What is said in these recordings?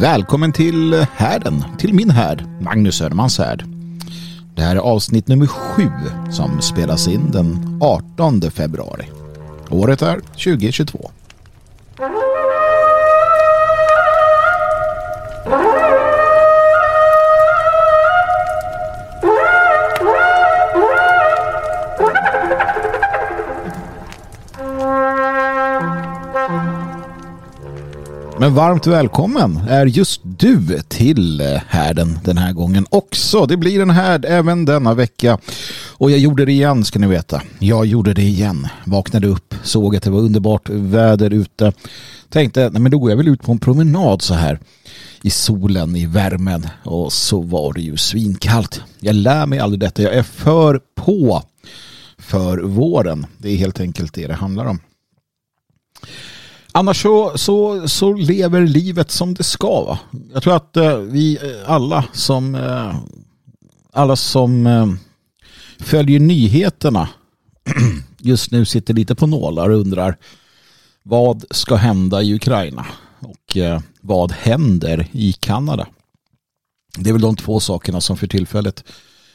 Välkommen till härden, till min härd, Magnus Södermans härd. Det här är avsnitt nummer sju som spelas in den 18 februari. Året är 2022. Men varmt välkommen är just du till eh, härden den här gången också. Det blir en härd även denna vecka. Och jag gjorde det igen ska ni veta. Jag gjorde det igen. Vaknade upp, såg att det var underbart väder ute. Tänkte, nej men då går jag väl ut på en promenad så här i solen, i värmen. Och så var det ju svinkallt. Jag lär mig aldrig detta. Jag är för på för våren. Det är helt enkelt det det handlar om. Annars så, så, så lever livet som det ska. Va? Jag tror att eh, vi eh, alla som, eh, alla som eh, följer nyheterna just nu sitter lite på nålar och undrar vad ska hända i Ukraina och eh, vad händer i Kanada. Det är väl de två sakerna som för tillfället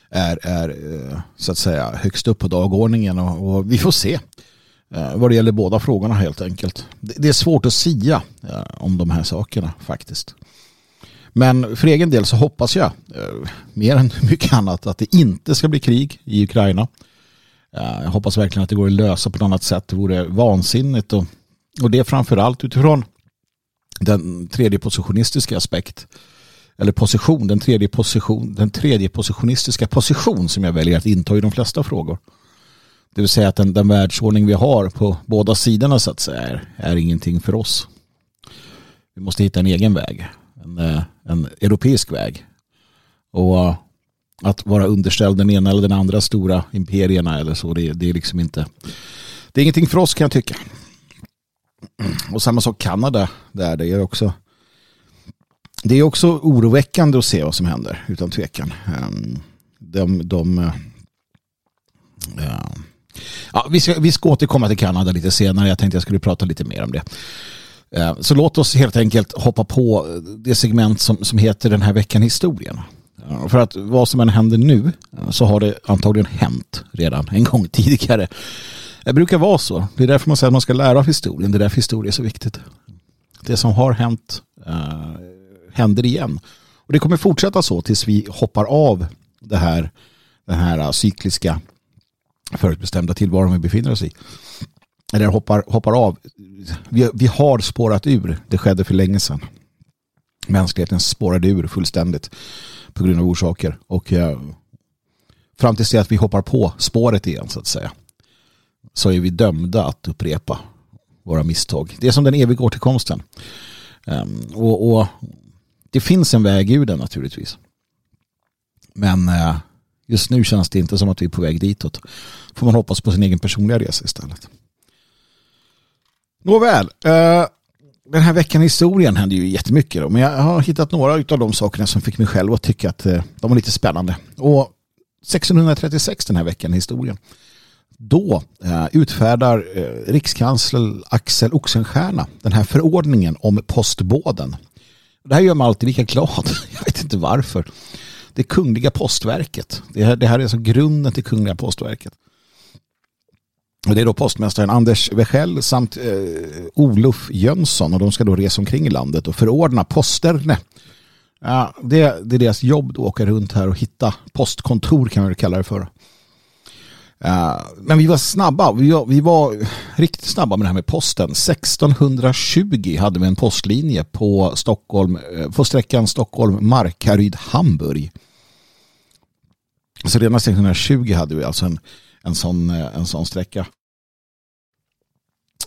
är, är eh, så att säga högst upp på dagordningen och, och vi får se Eh, Eh, vad det gäller båda frågorna helt enkelt. Det är svårt att sia eh, om de här sakerna faktiskt. Men för egen del så hoppas jag, eh, mer än mycket annat, att det inte ska bli krig i Ukraina. Jag hoppas verkligen att det går att lösa på något annat sätt. Det vore vansinnigt. Och, och det är framförallt utifrån den tredje positionistiska aspekt. Eller position, den tredje, position, den tredje positionistiska position som jag väljer att inta i de flesta frågor. Det vill säga att den, den världsordning vi har på båda sidorna så att säga är, är ingenting för oss. Vi måste hitta en egen väg. En, eh, en europeisk väg. Och eh, att vara underställd den ena eller den andra stora imperierna eller så, det, det är liksom inte det är ingenting för oss kan jag tycka. Och samma sak Kanada där, det är också det är också oroväckande att se vad som händer utan tvekan. Ehm, de, de, de ja, vi, ska, vi ska återkomma till Kanada lite senare. Jag tänkte jag skulle prata lite mer om det. Eh, så låt oss helt enkelt hoppa på det segment som, som heter den här veckan historien. Eh, för att vad som än händer nu eh, så har det antagligen hänt redan en gång tidigare. Det brukar vara så. Det är därför man säger att man ska lära av historien. Det är därför historia är så viktigt. Det som har hänt eh, händer igen. Och det kommer fortsätta så tills vi hoppar av det här, den här cykliska förutbestämda tillvaron vi befinner oss i. Eller hoppar, hoppar av. Vi, vi har spårat ur. Det skedde för länge sedan. Mänskligheten spårade ur fullständigt på grund av orsaker. Och eh, fram tills det att vi hoppar på spåret igen så att säga så är vi dömda att upprepa våra misstag. Det är som den eviga återkomsten. Um, och, och, det finns en väg ur den naturligtvis. Men eh, Just nu känns det inte som att vi är på väg ditåt. Får man hoppas på sin egen personliga resa istället. Nåväl, eh, den här veckan i historien hände ju jättemycket då, men jag har hittat några av de sakerna som fick mig själv att tycka att eh, de var lite spännande. Och 1636 den här veckan i historien, då eh, utfärdar eh, rikskansler Axel Oxenstierna den här förordningen om postbåden. Det här gör mig alltid lika glad. Jag vet inte varför det kungliga postverket. Det här, det här är alltså grunden till kungliga postverket. Och det är då postmästaren Anders Wechell samt eh, Olof Jönsson och de ska då resa omkring i landet och förordna posterne. Ja, det, det är deras jobb att åka runt här och hitta postkontor kan man väl kalla det för. Uh, men vi var snabba, vi var, vi var, riktigt snabba med det här med posten. 1620 hade vi en postlinje på, Stockholm, eh, på sträckan Stockholm-Markaryd-Hamburg. Så redan 1620 hade vi alltså en, en, sån, eh, en sån sträcka.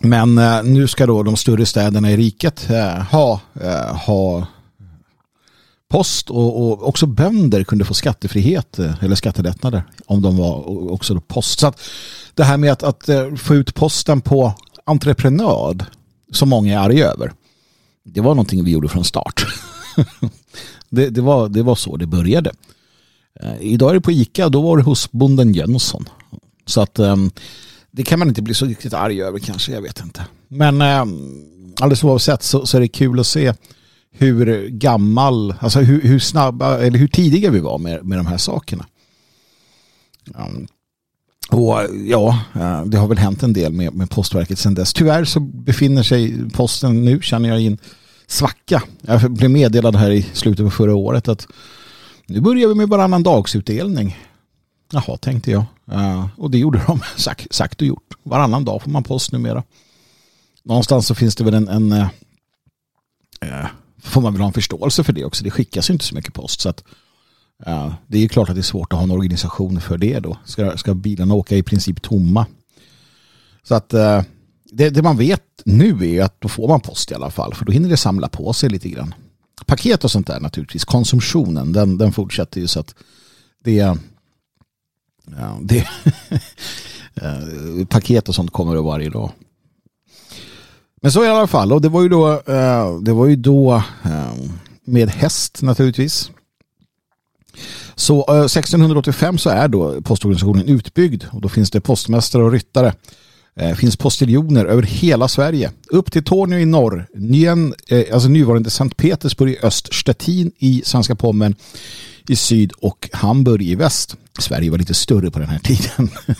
Men eh, nu ska då de större städerna i riket eh, ha, eh, ha post och, och, också bönder kunde få skattefrihet eh, eller skattelättnader om de var också då post. Så att det här med att, att eh, få ut posten på entreprenad som många är arga över. Det var någonting vi gjorde från start. det, det, var, det var så det började. Eh, idag är det på Ica och då var det hos bonden Jönsson. Så att ehm, det kan man inte bli så riktigt arg över kanske, jag vet inte. Men ehm, alldeles oavsett så, så är det kul att se hur gammal, alltså hur, hur snabba eller hur tidiga vi var med, med de här sakerna. Ehm, och ja, eh, det har väl hänt en del med, med postverket sedan dess. Tyvärr så befinner sig posten nu, känner jag, i en svacka. Jag blev meddelad här i slutet på förra året att nu börjar vi med varannan dagsutdelning. Jaha, tänkte jag. Och det gjorde de, sagt, sagt och gjort. Varannan dag får man post numera. Någonstans så finns det väl en, en uh, får man väl ha en förståelse för det också. Det skickas ju inte så mycket post. Så att, uh, det är ju klart att det är svårt att ha en organisation för det då. Ska, ska bilarna åka i princip tomma? Så att eh, det, det man vet nu är att då får man post i alla fall. För då hinner det samla på sig lite grann paket och sånt där naturligtvis. Konsumtionen, den, den fortsätter ju så att det, ja, det eh, paket och sånt kommer det varje dag. Men så i alla fall, och det var ju då, eh, det var ju då eh, med häst naturligtvis. Så 1685 så är då postorganisationen utbyggd och då finns det postmästare och ryttare eh, finns postiljoner över hela Sverige. Upp till Tornio i norr, Nyen, eh, alltså nuvarande Sankt Petersburg i öst, Stettin i svenska Pommern i syd och Hamburg i väst. Sverige var lite större på den här tiden.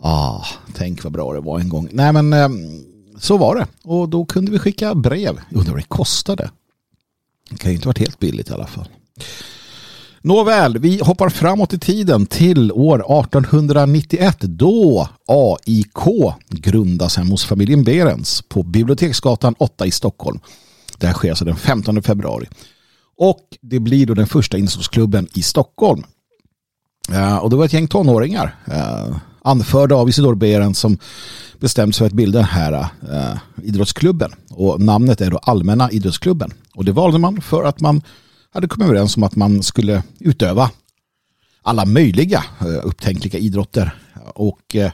ah, tänk vad bra det var en gång. Nej men eh, så var det. Och då kunde vi skicka brev. Undrar vad det kostade. Det kan ju inte varit helt billigt i alla fall. Nåväl, vi hoppar framåt i tiden till år 1891 då AIK grundas hemma hos familjen Berens på Biblioteksgatan 8 i Stockholm. Det här sker alltså den 15 februari. Och det blir då den första inneslåsklubben i Stockholm. Eh, och det var ett gäng tonåringar eh, anförda av Isidor Berens som bestämt sig för att bilda den här eh, idrottsklubben. Och namnet är då Allmänna idrottsklubben. Och det valde man för att man hade kommit överens om att man skulle utöva alla möjliga eh, upptänkliga idrotter. Och eh,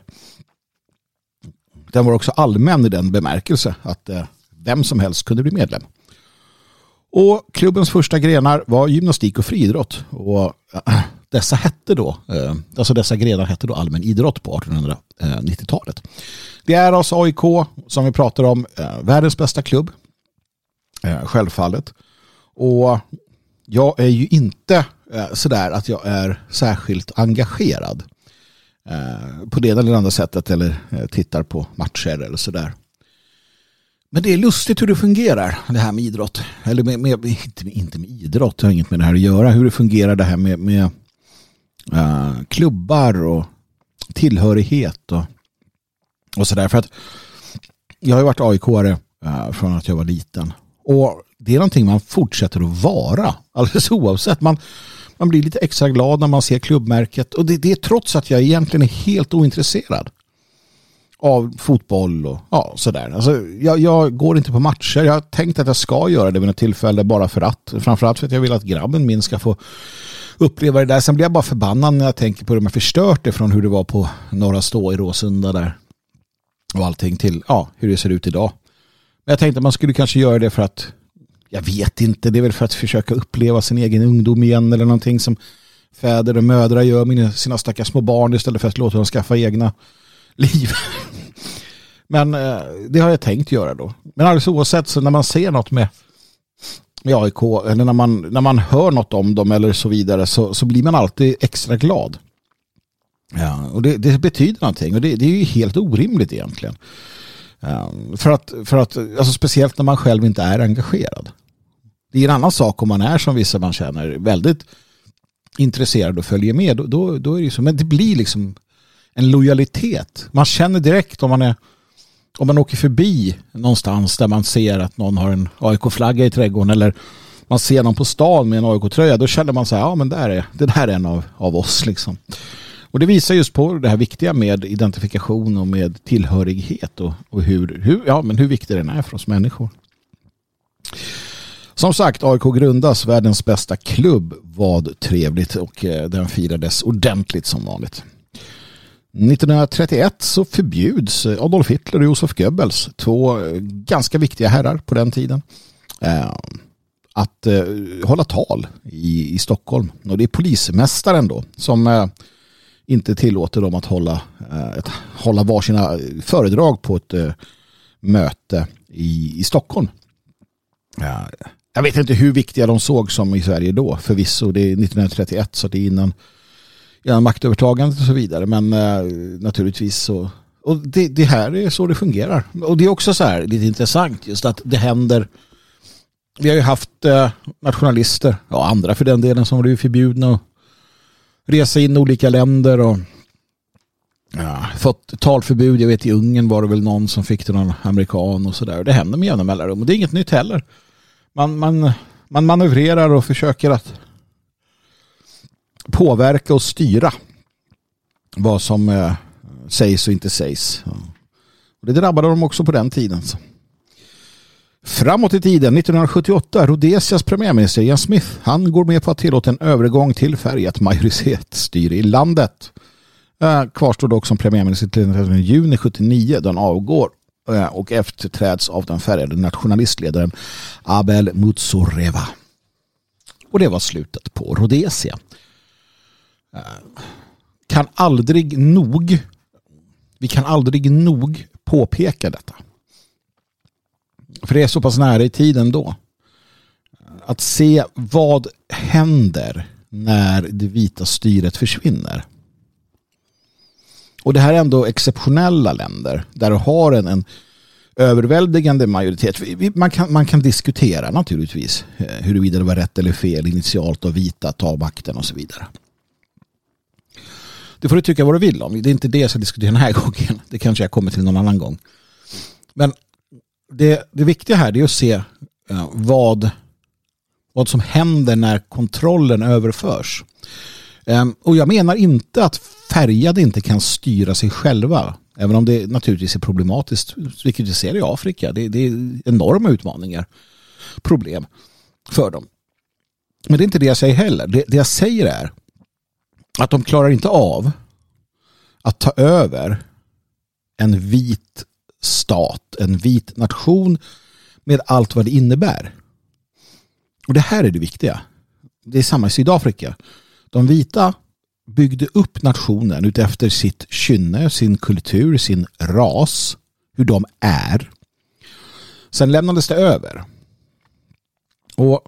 den var också allmän i den bemärkelse att eh, vem som helst kunde bli medlem. Och klubbens första grenar var gymnastik och friidrott. Och dessa hette då, alltså dessa grenar hette då allmän idrott på 1890-talet. Det är alltså AIK som vi pratar om, världens bästa klubb. Självfallet. Och jag är ju inte eh, sådär att jag är särskilt engagerad eh, på det ena eller andra sättet eller eh, tittar på matcher eller sådär. Men det är lustigt hur det fungerar det här med idrott. Eller med, med, inte, med, inte med idrott, det har inget med det här att göra. Hur det fungerar det här med, med uh, klubbar och tillhörighet och, och sådär. För att jag har ju varit AIK-are uh, eh, från att jag var liten. Och det är någonting man fortsätter att vara. Alldeles oavsett. Man, man blir lite extra glad när man ser klubbmärket. Och det, det är trots att jag egentligen är helt ointresserad av fotboll och ja, sådär. Alltså, jag, jag, går inte på matcher. Jag har tänkt att jag ska göra det vid något tillfälle bara för att. Framförallt för att jag vill att grabben min ska få uppleva det där. Sen blir jag bara förbannad när jag tänker på hur de har förstört det från hur det var på Norra Stå i Råsunda där. Och allting till ja, hur det ser ut idag. Men jag tänkte att man skulle kanske göra det för att jag vet inte, det är väl för att försöka uppleva sin egen ungdom igen eller någonting som fäder och mödrar gör med sina stackars små barn istället för att låta dem skaffa egna liv. Men eh, det har jag tänkt göra då. Men alldeles oavsett så när man ser något med, med AIK eller när man, när man hör något om dem eller så vidare så, så blir man alltid extra glad. Ja, och det, det betyder någonting och det, det är ju helt orimligt egentligen. Ehm, för att, för att alltså speciellt när man själv inte är engagerad. Det är en annan sak om man är som vissa man känner väldigt intresserad och följer med. Då, då, då är det ju så. Men det blir liksom en lojalitet. Man känner direkt om man är om man åker förbi någonstans där man ser att någon har en AIK-flagga i trädgården eller man ser någon på stan med en AIK-tröja då känner man så här, ja men där är, det där är en av, av oss liksom. Och det visar just på det här viktiga med identifikation och med tillhörighet och, och hur, hur, ja, men hur viktig den är för oss människor. Som sagt, AIK grundas, världens bästa klubb. Vad trevligt och eh, den firades ordentligt som vanligt. 1931 så förbjuds eh, Adolf Hitler och Josef Goebbels, två eh, ganska viktiga herrar på den tiden, att hålla tal i Stockholm. Och det är polismästaren då som inte tillåter dem att hålla, eh, att hålla varsina föredrag på ett eh, möte i, i Stockholm. Jag vet inte hur viktiga de såg som i Sverige då. Förvisso, det är 1931 så det är innan, innan maktövertagandet och så vidare. Men eh, naturligtvis så... Och det, det, här är så det fungerar. Och det är också så här lite intressant just att det händer... Vi har ju haft eh, nationalister, och andra för den delen, som var förbjudna att resa in i olika länder och ja, fått talförbud. Jag vet i Ungern var det väl någon som fick det någon amerikan och sådär. Det händer med jämna mellanrum och det är inget nytt heller man, man, man manövrerar och försöker att påverka och styra vad som eh, sägs och inte sägs. Och det drabbade dem också på den tiden. Framåt i tiden, 1978, Rhodesias premiärminister Ian Smith, han går med på att tillåta en övergång till färgat majoritetsstyre i landet. Eh, kvarstår dock som premiärminister till juni 79 då han avgår eh, och efterträds av den färgade nationalistledaren Abel Mutsoreva. Och det var slutet på Rhodesia. Eh, kan aldrig nog vi kan aldrig nog påpeka detta. För det är så pass nära i tiden då. Att se vad händer när det vita styret försvinner. Och det här är ändå exceptionella länder där du har en, en överväldigande majoritet. Man kan, man kan diskutera naturligtvis eh, huruvida det var rätt eller fel initialt av vita att ta makten och så vidare. Det får du tycka vad du vill om. Det är inte det jag ska diskutera den här gången. Det kanske jag kommer till någon annan gång. Men det, det viktiga här är att se eh, vad, vad som händer när kontrollen överförs. Ehm, och jag menar inte att färgade inte kan styra sig själva. Även om det naturligtvis är problematiskt, vilket vi ser i Afrika. Det, det är enorma utmaningar, problem för dem. Men det är inte det jag säger heller. Det, det jag säger är att de klarar inte av att ta över en vit stat, en vit nation med allt vad det innebär. Och det här är det viktiga. Det är samma i Sydafrika. De vita byggde upp nationen utefter sitt kynne, sin kultur, sin ras, hur de är. Sen lämnades det över. Och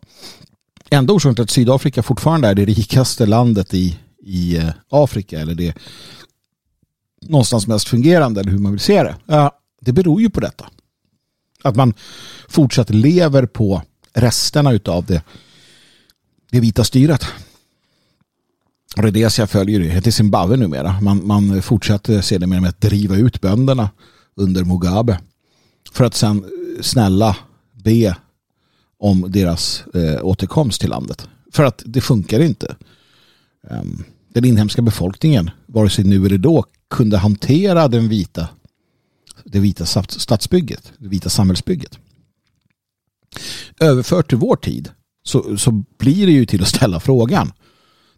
enda orsaken till att Sydafrika fortfarande är det rikaste landet i, i eh, Afrika eller det någonstans mest fungerande eller hur man vill se det. Det beror ju på detta. Att man fortsatt lever på resterna av det, det vita styret. Rhodesia följer det till Zimbabwe numera. Man, man fortsatte sedermera med att driva ut bönderna under Mugabe för att sen snälla be om deras eh, återkomst till landet. För att det funkar inte. Um, den inhemska befolkningen, vare sig nu eller då, kunde hantera den vita, det vita stadsbygget, det vita samhällsbygget. Överfört till vår tid så, så blir det ju till att ställa frågan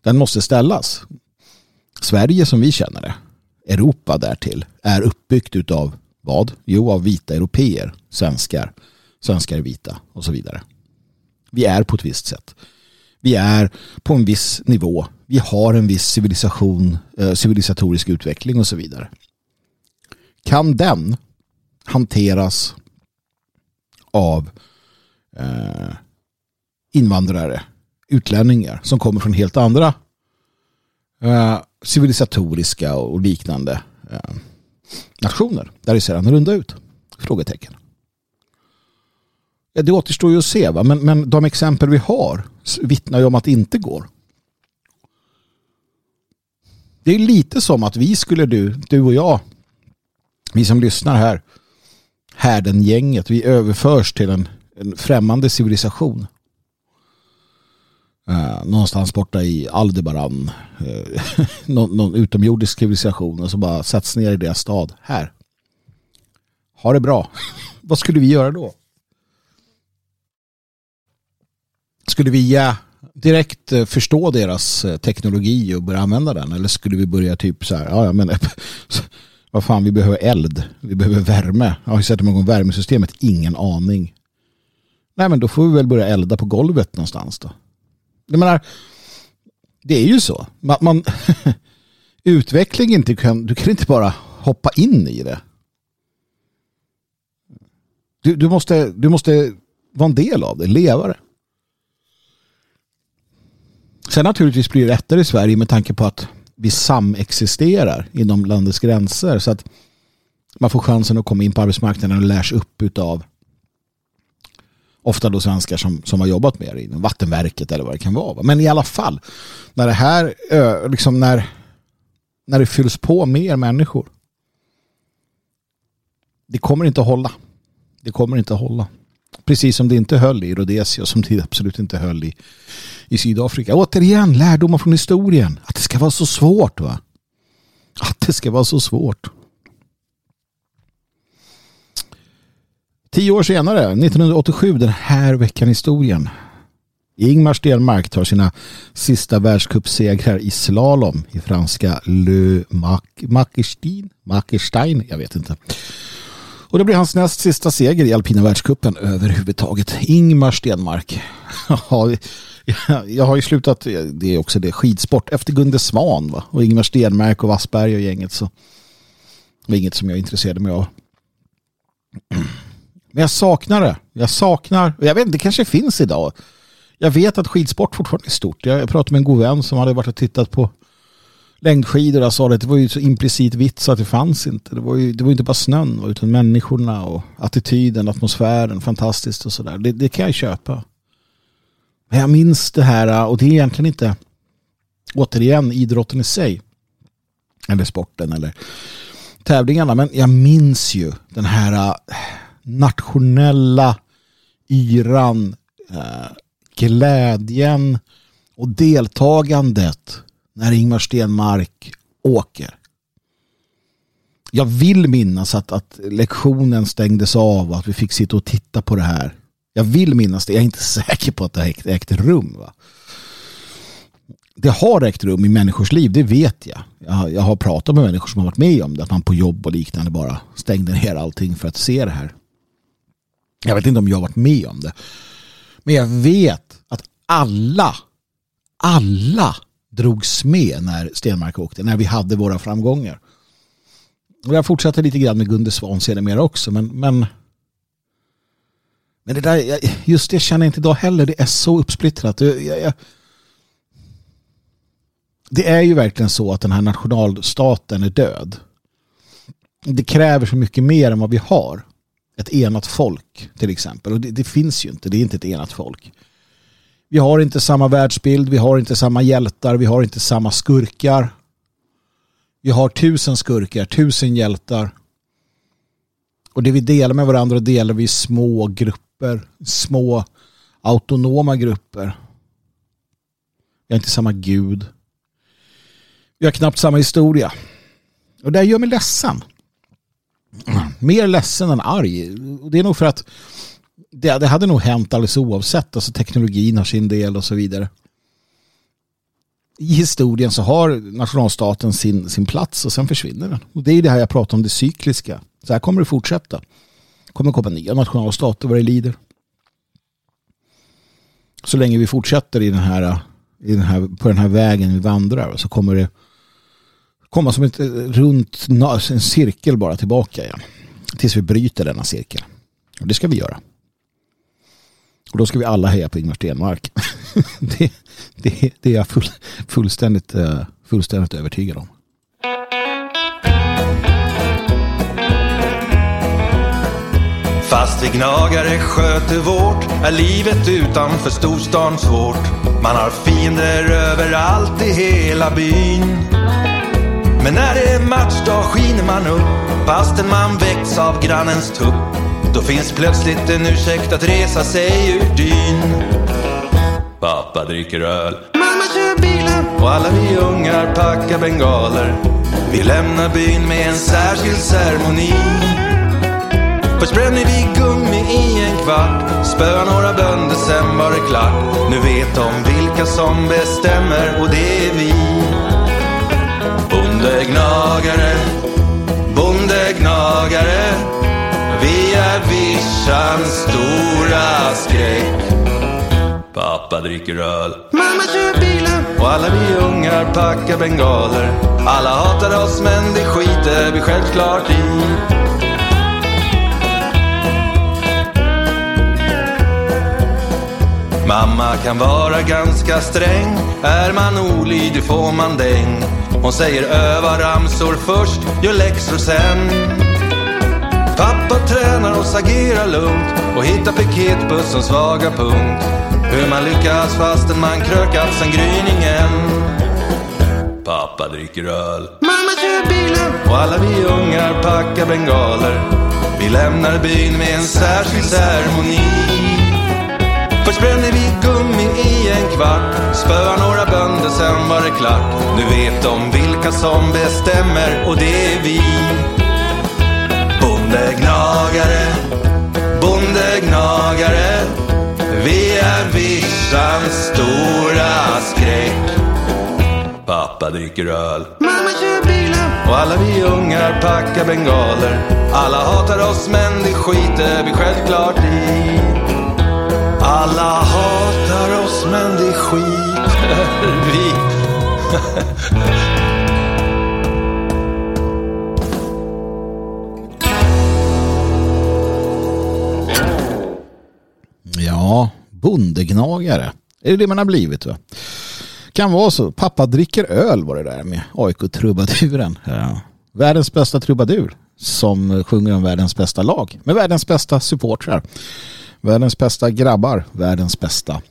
den måste ställas. Sverige som vi känner det, Europa därtill, är uppbyggt av vad? Jo, av vita europeer, svenskar, svenskar är vita och så vidare. Vi är på ett visst sätt. Vi är på en viss nivå. Vi har en viss civilisation, eh, civilisatorisk utveckling och så vidare. Kan den hanteras av eh, invandrare utlänningar som kommer från helt andra eh, civilisatoriska och liknande eh, nationer där det ser annorlunda ut? Frågetecken. Ja, det återstår ju att se, va? Men, men de exempel vi har vittnar ju om att det inte går. Det är lite som att vi skulle, du, du och jag, vi som lyssnar här, härden-gänget, vi överförs till en, en främmande civilisation Eh, någonstans borta i Aldebaran. Eh, någon, någon utomjordisk civilisation och så bara sätts ner i deras stad. Här. Ha det bra. Vad skulle vi göra då? Skulle vi ja, direkt eh, förstå deras eh, teknologi och börja använda den? Eller skulle vi börja typ så här, ja, ja men vad fan, vi behöver eld, vi behöver värme. Jag har ju sett igång värmesystemet, ingen aning. Nej men då får vi väl börja elda på golvet någonstans då. Jag menar, det är ju så. Man, man utveckling inte kan, du kan inte bara hoppa in i det. Du, du, måste, du måste vara en del av det, leva det. Sen naturligtvis blir det rättare i Sverige med tanke på att vi samexisterar inom landets gränser så att man får chansen att komma in på arbetsmarknaden och lärs upp av ofta då svenskar som, som har jobbat med det inom vattenverket eller vad det kan vara. Men i alla fall, när det här liksom när, när det fylls på mer människor det kommer inte att hålla. Det kommer inte att hålla. Precis som det inte höll i Rhodesia som det absolut inte höll i, i Sydafrika. Återigen, lärdomar från historien. Att det ska vara så svårt va? Att det ska vara så svårt. Tio år senare, 1987, den här veckan i historien. Ingmar Stenmark tar sina sista världscupsegrar i slalom i franska Le Mackerstein. Mackerstein, jag vet inte. Och det blir hans näst sista seger i alpina världskuppen överhuvudtaget. Ingmar Stenmark. jag har ju slutat, det är också det, skidsport efter Gunde Svan va? och Ingmar Stenmark och Wassberg och gänget så det var inget som jag intresserade mig av. Men jag saknar det. Jag saknar, jag vet inte, det kanske finns idag. Jag vet att skidsport fortfarande är stort. Jag pratade med en god vän som hade varit och tittat på längdskidor och sa det var ju så implicit vitt så att det fanns inte. Det var ju det var inte bara snön utan människorna och attityden, atmosfären, fantastiskt och sådär. Det, det kan jag köpa. Men jag minns det här och det är egentligen inte återigen idrotten i sig eller sporten eller tävlingarna men jag minns ju den här äh, nationella yran, äh, glädjen och deltagandet när Ingmar Stenmark åker. Jag vill minnas att, att lektionen stängdes av och att vi fick sitta och titta på det här. Jag vill minnas det. Jag är inte säker på att det har ägt rum. Va? Det har ägt rum i människors liv, det vet jag. jag. Jag har pratat med människor som har varit med om det. Att man på jobb och liknande bara stängde ner allting för att se det här. Jag vet inte om jag har varit med om det. Men jag vet att alla, alla drogs med när Stenmark åkte, när vi hade våra framgångar. Och jag fortsatte lite grann med Gunde Svan mer också, men, men men det där, just det känner jag inte idag heller. Det är så uppsplittrat. Jag, jag, det är ju verkligen så att den här nationalstaten är död. Det kräver så mycket mer än vad vi har ett enat folk till exempel. Och det, det, finns ju inte, det är inte ett enat folk. Vi har inte samma världsbild, vi har inte samma hjältar, vi har inte samma skurkar. Vi har tusen skurkar, tusen hjältar. Och det vi delar med varandra delar vi i små grupper, små autonoma grupper. Vi har inte samma gud. Vi har knappt samma historia. Och det gör mig ledsen mer ledsen än arg. Och Det är nog för att det, det hade nog hänt alldeles oavsett. Alltså teknologin har sin del och så vidare. I historien så har nationalstaten sin, sin plats och sen försvinner den. Och det är det här jag pratar om, det cykliska. Så här kommer det fortsätta. Det kommer komma nya nationalstater vad det lider. Så länge vi fortsätter i den här, i den här, på den här vägen vi vandrar så kommer det komma som ett runt en cirkel bara tillbaka igen. Tills vi bryter denna cirkel. Och det ska vi göra. Och då ska vi alla heja på Ingmar Stenmark. det, det, det är jag full, fullständigt, eh, fullständigt övertygad om. Fast vi gnagare sköter vårt är livet utanför storstan svårt. Man har fiender överallt i hela byn. Men när det är matchdag skiner man upp fastän man väcks av grannens tupp. Då finns plötsligt en ursäkt att resa sig ur dyn. Pappa dricker öl. Mamma kör bilen. Och alla vi ungar packar bengaler. Vi lämnar byn med en särskild ceremoni. Först bränner vi gummi i en kvart. Spöar några bönder, sen var det klart. Nu vet de vilka som bestämmer och det är vi. Bondegnagare, bondegnagare. Vi är vischans stora skräck. Pappa dricker öl. Mamma kör bilen. Och alla vi ungar packar bengaler. Alla hatar oss men det skiter vi självklart i. Mamma kan vara ganska sträng. Är man olydig får man däng. Hon säger öva ramsor först, gör läxor sen. Pappa tränar oss agera lugnt och hittar piketbussens svaga punkt. Hur man lyckas fastän man krökat sen gryningen. Pappa dricker öl. Mamma kör bilen. Och alla vi ungar packar bengaler. Vi lämnar byn med en särskild ceremoni. Först bränner vi gummi i en kvart. Spöar några bönder, sen var det klart. Nu vet de vilka som bestämmer och det är vi. Bondegnagare, bondegnagare. Vi är vischans stora skräck. Pappa dricker öl. Mamma kör bilen. Och alla vi ungar packar bengaler. Alla hatar oss men det skiter vi självklart i. Alla hatar oss men det skiter vi Ja, bondegnagare. Är det det man har blivit? Va? Kan vara så. Pappa dricker öl var det där med AIK-trubaduren. Ja. Världens bästa trubadur som sjunger om världens bästa lag med världens bästa supportrar. Världens bästa grabbar, världens bästa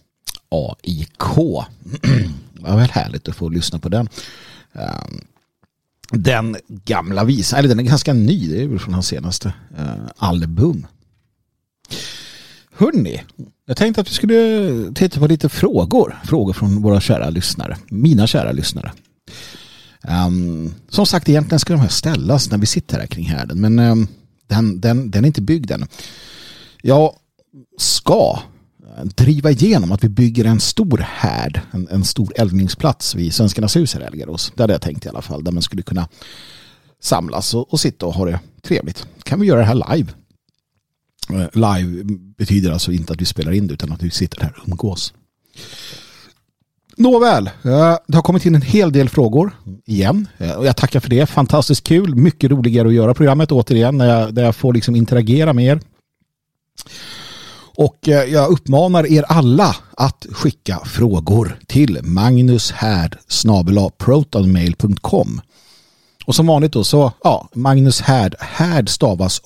AIK. Det var väl härligt att få lyssna på den. Ehm, den gamla visan, eller den är ganska ny, det är väl från hans senaste eh, album. Hörrni, jag tänkte att vi skulle titta på lite frågor. Frågor från våra kära lyssnare. Mina kära lyssnare. Um, som sagt, egentligen ska de här ställas när vi sitter här kring härden. Men um, den, den, den är inte byggd än. Jag ska driva igenom att vi bygger en stor härd. En, en stor eldningsplats vid Svenskarnas hus här i Elgarås. Det hade jag tänkt i alla fall. Där man skulle kunna samlas och, och sitta och ha det trevligt. Kan vi göra det här live? Live betyder alltså inte att vi spelar in det utan att vi sitter här och umgås. Nåväl, eh, det har kommit in en hel del frågor igen eh, och jag tackar för det. Fantastiskt kul, mycket roligare att göra programmet återigen när jag, där jag får liksom interagera med er. Och eh, jag uppmanar er alla att skicka frågor till magnushärd.protonmail.com och som vanligt då så, ja, Magnus Härd, Härd stavas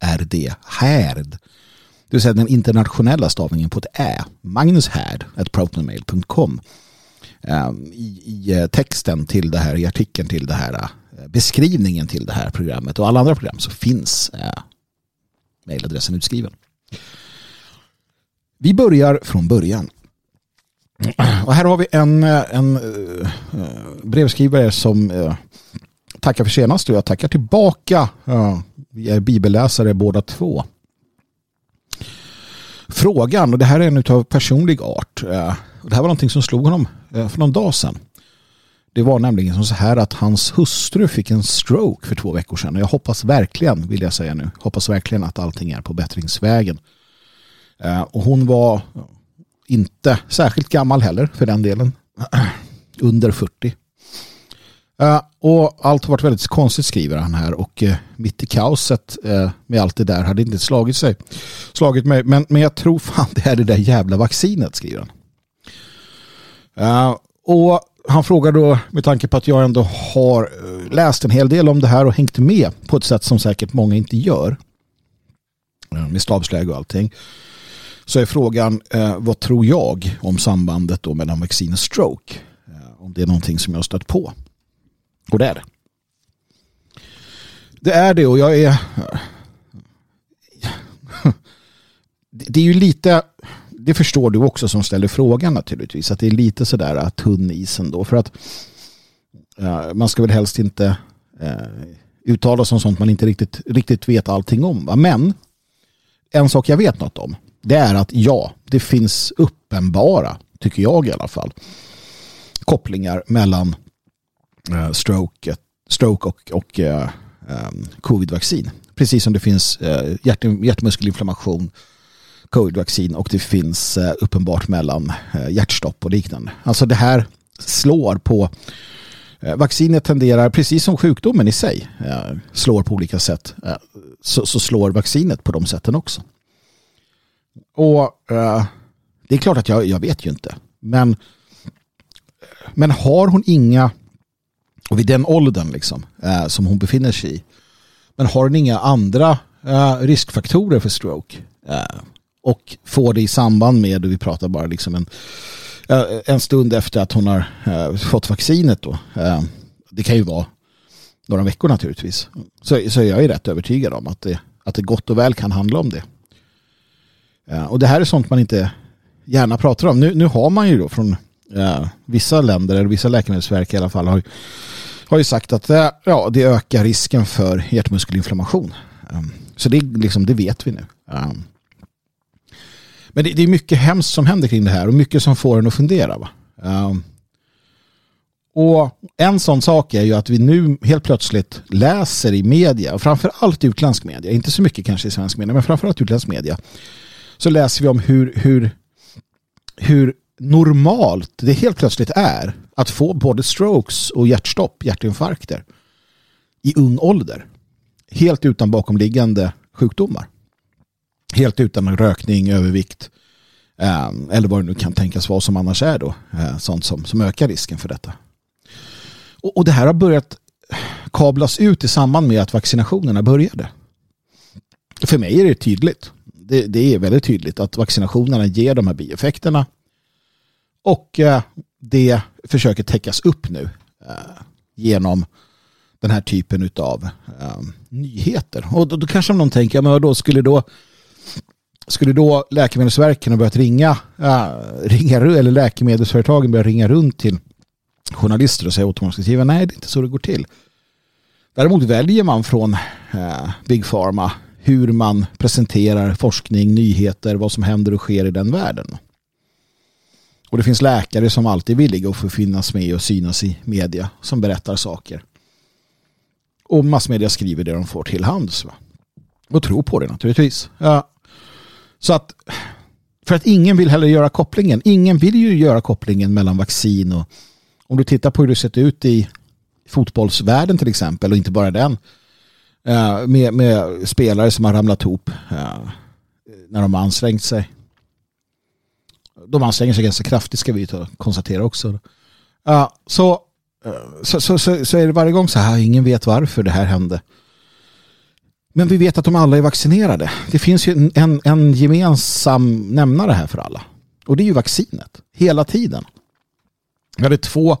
H-A-E-R-D, Härd. Det vill säga den internationella stavningen på ett ä. Magnus Härd, protonmail.com. Ehm, I, I eh, texten till det här, i artikeln till det här, eh, beskrivningen till det här programmet och alla andra program så finns eh, mejladressen utskriven. Vi börjar från början. Och här har vi en, en brevskrivare som tackar för senast och jag tackar tillbaka. Vi är bibelläsare båda två. Frågan, och det här är en av personlig art. Eh, det här var någonting som slog honom eh, för någon dag sedan. Det var nämligen som så här att hans hustru fick en stroke för två veckor sedan. Och jag hoppas verkligen, vill jag säga nu, hoppas verkligen att allting är på bättringsvägen. Eh, och hon var inte särskilt gammal heller för den delen. Under 40. Uh, och allt har varit väldigt konstigt skriver han här och uh, mitt i kaoset uh, med allt det där hade inte slagit sig. Slagit mig. Men, men jag tror fan det är det där jävla vaccinet skriver han. och han frågar då med tanke på att jag ändå har läst en hel del om det här och hängt med på ett sätt som säkert många inte gör. Med stabsläge och allting så är frågan vad tror jag om sambandet då mellan vaccin och stroke? Om det är någonting som jag har stött på. Och det är det. Det är det och jag är det är ju lite det förstår du också som ställer frågan naturligtvis. Att det är lite sådär äh, tunn isen då. För att äh, man ska väl helst inte äh, uttala sig om sånt man inte riktigt, riktigt vet allting om. Va? Men en sak jag vet något om. Det är att ja, det finns uppenbara, tycker jag i alla fall, kopplingar mellan Eh, stroke, eh, stroke och, och um, covid-vaccin. Precis som det finns uh, hjärt, hjärtmuskelinflammation, covid-vaccin och det finns uh, uppenbart mellan uh, hjärtstopp och liknande. Alltså det här slår på Vaccinet tenderar, precis som sjukdomen i sig slår på olika sätt, så, så slår vaccinet på de sätten också. Och det är klart att jag, jag vet ju inte. Men, men har hon inga och vid den åldern liksom, eh, som hon befinner sig i. Men har hon inga andra eh, riskfaktorer för stroke eh, och får det i samband med, och vi pratar bara liksom en, eh, en stund efter att hon har eh, fått vaccinet då. Eh, det kan ju vara några veckor naturligtvis. Så, så jag är rätt övertygad om att det, att det gott och väl kan handla om det. Eh, och det här är sånt man inte gärna pratar om. Nu, nu har man ju då från eh, vissa länder, eller vissa läkemedelsverk i alla fall, har, har ju sagt att eh, ja, det ökar risken för hjärtmuskelinflammation. Um, så det, liksom, det vet vi nu. Um, men det, det, är mycket hemskt som händer kring det här och mycket som får en att fundera. Va? Um, och en sån sak är ju att vi nu helt plötsligt läser i media, och framförallt utländsk media, inte så mycket kanske i svensk media, men framförallt utländsk media, så läser vi om hur, hur, hur normalt det helt plötsligt är att få både strokes och hjärtstopp, hjärtinfarkter i ung ålder. Helt utan bakomliggande sjukdomar. Helt utan rökning, övervikt eh, eller vad det nu kan tänkas vara som annars är då. Eh, sånt som, som ökar risken för detta. Och, och det här har börjat kablas ut i samband med att vaccinationerna började. För mig är det tydligt. Det, det är väldigt tydligt att vaccinationerna ger de här bieffekterna och eh, det försöker täckas upp nu eh, genom den här typen av eh, nyheter. Och då, då kanske någon tänker, men då skulle då skulle då Läkemedelsverken ha börjat ringa, äh, ringa eller läkemedelsföretagen börjat ringa runt till journalister och säga åt dem att skriva nej det är inte så det går till. Däremot väljer man från äh, Big Pharma hur man presenterar forskning, nyheter, vad som händer och sker i den världen. Och det finns läkare som alltid är villiga att få finnas med och synas i media som berättar saker. Och massmedia skriver det de får till hands. Va? Och tror på det naturligtvis. Ja. Så att för att ingen vill heller göra kopplingen. Ingen vill ju göra kopplingen mellan vaccin och om du tittar på hur det sett ut i fotbollsvärlden till exempel och inte bara den. Eh, med, med spelare som har ramlat ihop eh, när de har ansträngt sig de anstränger sig ganska kraftigt ska vi konstatera också. Uh, så, eh, så, så, så, så är det varje gång så här, ingen vet varför det här hände. Men vi vet att de alla är vaccinerade. Det finns ju en, en gemensam nämnare här för alla. Och det är ju vaccinet. Hela tiden. Vi hade två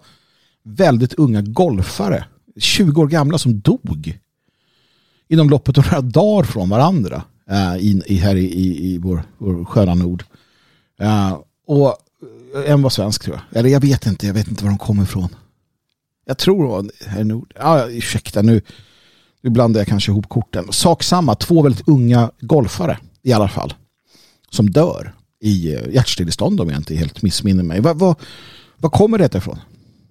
väldigt unga golfare, 20 år gamla, som dog inom loppet av några dagar från varandra eh, uh, i, i, här i, i, i vår, vår sköna nord. Uh, och eh, en var svensk tror jag. Eller jag vet inte, jag vet inte var de kommer ifrån. Jag tror det var här nord. Ah, ursäkta nu. Nu blandar jag kanske ihop korten. Sak samma, två väldigt unga golfare i alla fall. Som dör i eh, hjärtstillestånd om jag inte helt missminner mig. Vad, vad, vad kommer detta ifrån?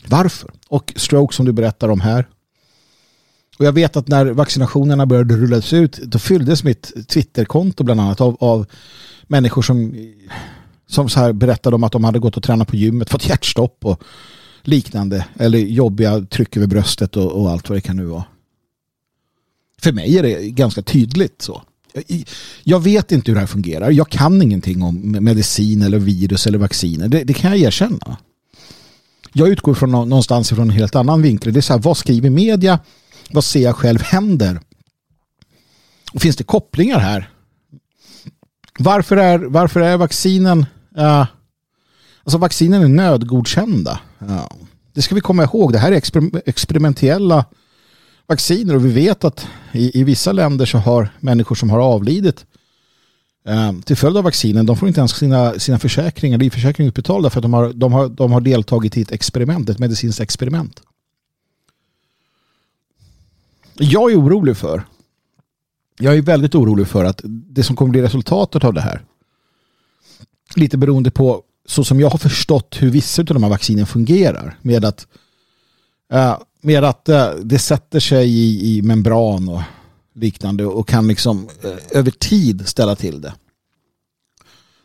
Varför? Och stroke som du berättar om här. Och jag vet att när vaccinationerna började rullas ut då fylldes mitt Twitterkonto bland annat av, av människor som som så här berättade om att de hade gått och tränat på gymmet, fått hjärtstopp och liknande. Eller jobbiga tryck över bröstet och, och allt vad det kan nu vara. För mig är det ganska tydligt så. Jag vet inte hur det här fungerar. Jag kan ingenting om medicin eller virus eller vacciner. Det, det kan jag erkänna. Jag utgår från någonstans från en helt annan vinkel. Det är så här, vad skriver media? Vad ser jag själv händer? Och finns det kopplingar här? Varför är, varför är vaccinen Ja. Alltså vaccinen är nödgodkända. Ja. Det ska vi komma ihåg. Det här är exper experimentella vacciner och vi vet att i, i, vissa länder så har människor som har avlidit eh, till följd av vaccinen. De får inte ens sina, sina försäkringar, livförsäkringar utbetalda för att de har, de, har, de har deltagit i ett experiment, ett medicinskt experiment. Jag är orolig för jag är väldigt orolig för att det som kommer bli resultatet av det här lite beroende på så som jag har förstått hur vissa av de här vaccinen fungerar med att, uh, med att uh, det sätter sig i, i membran och liknande och kan liksom uh, över tid ställa till det.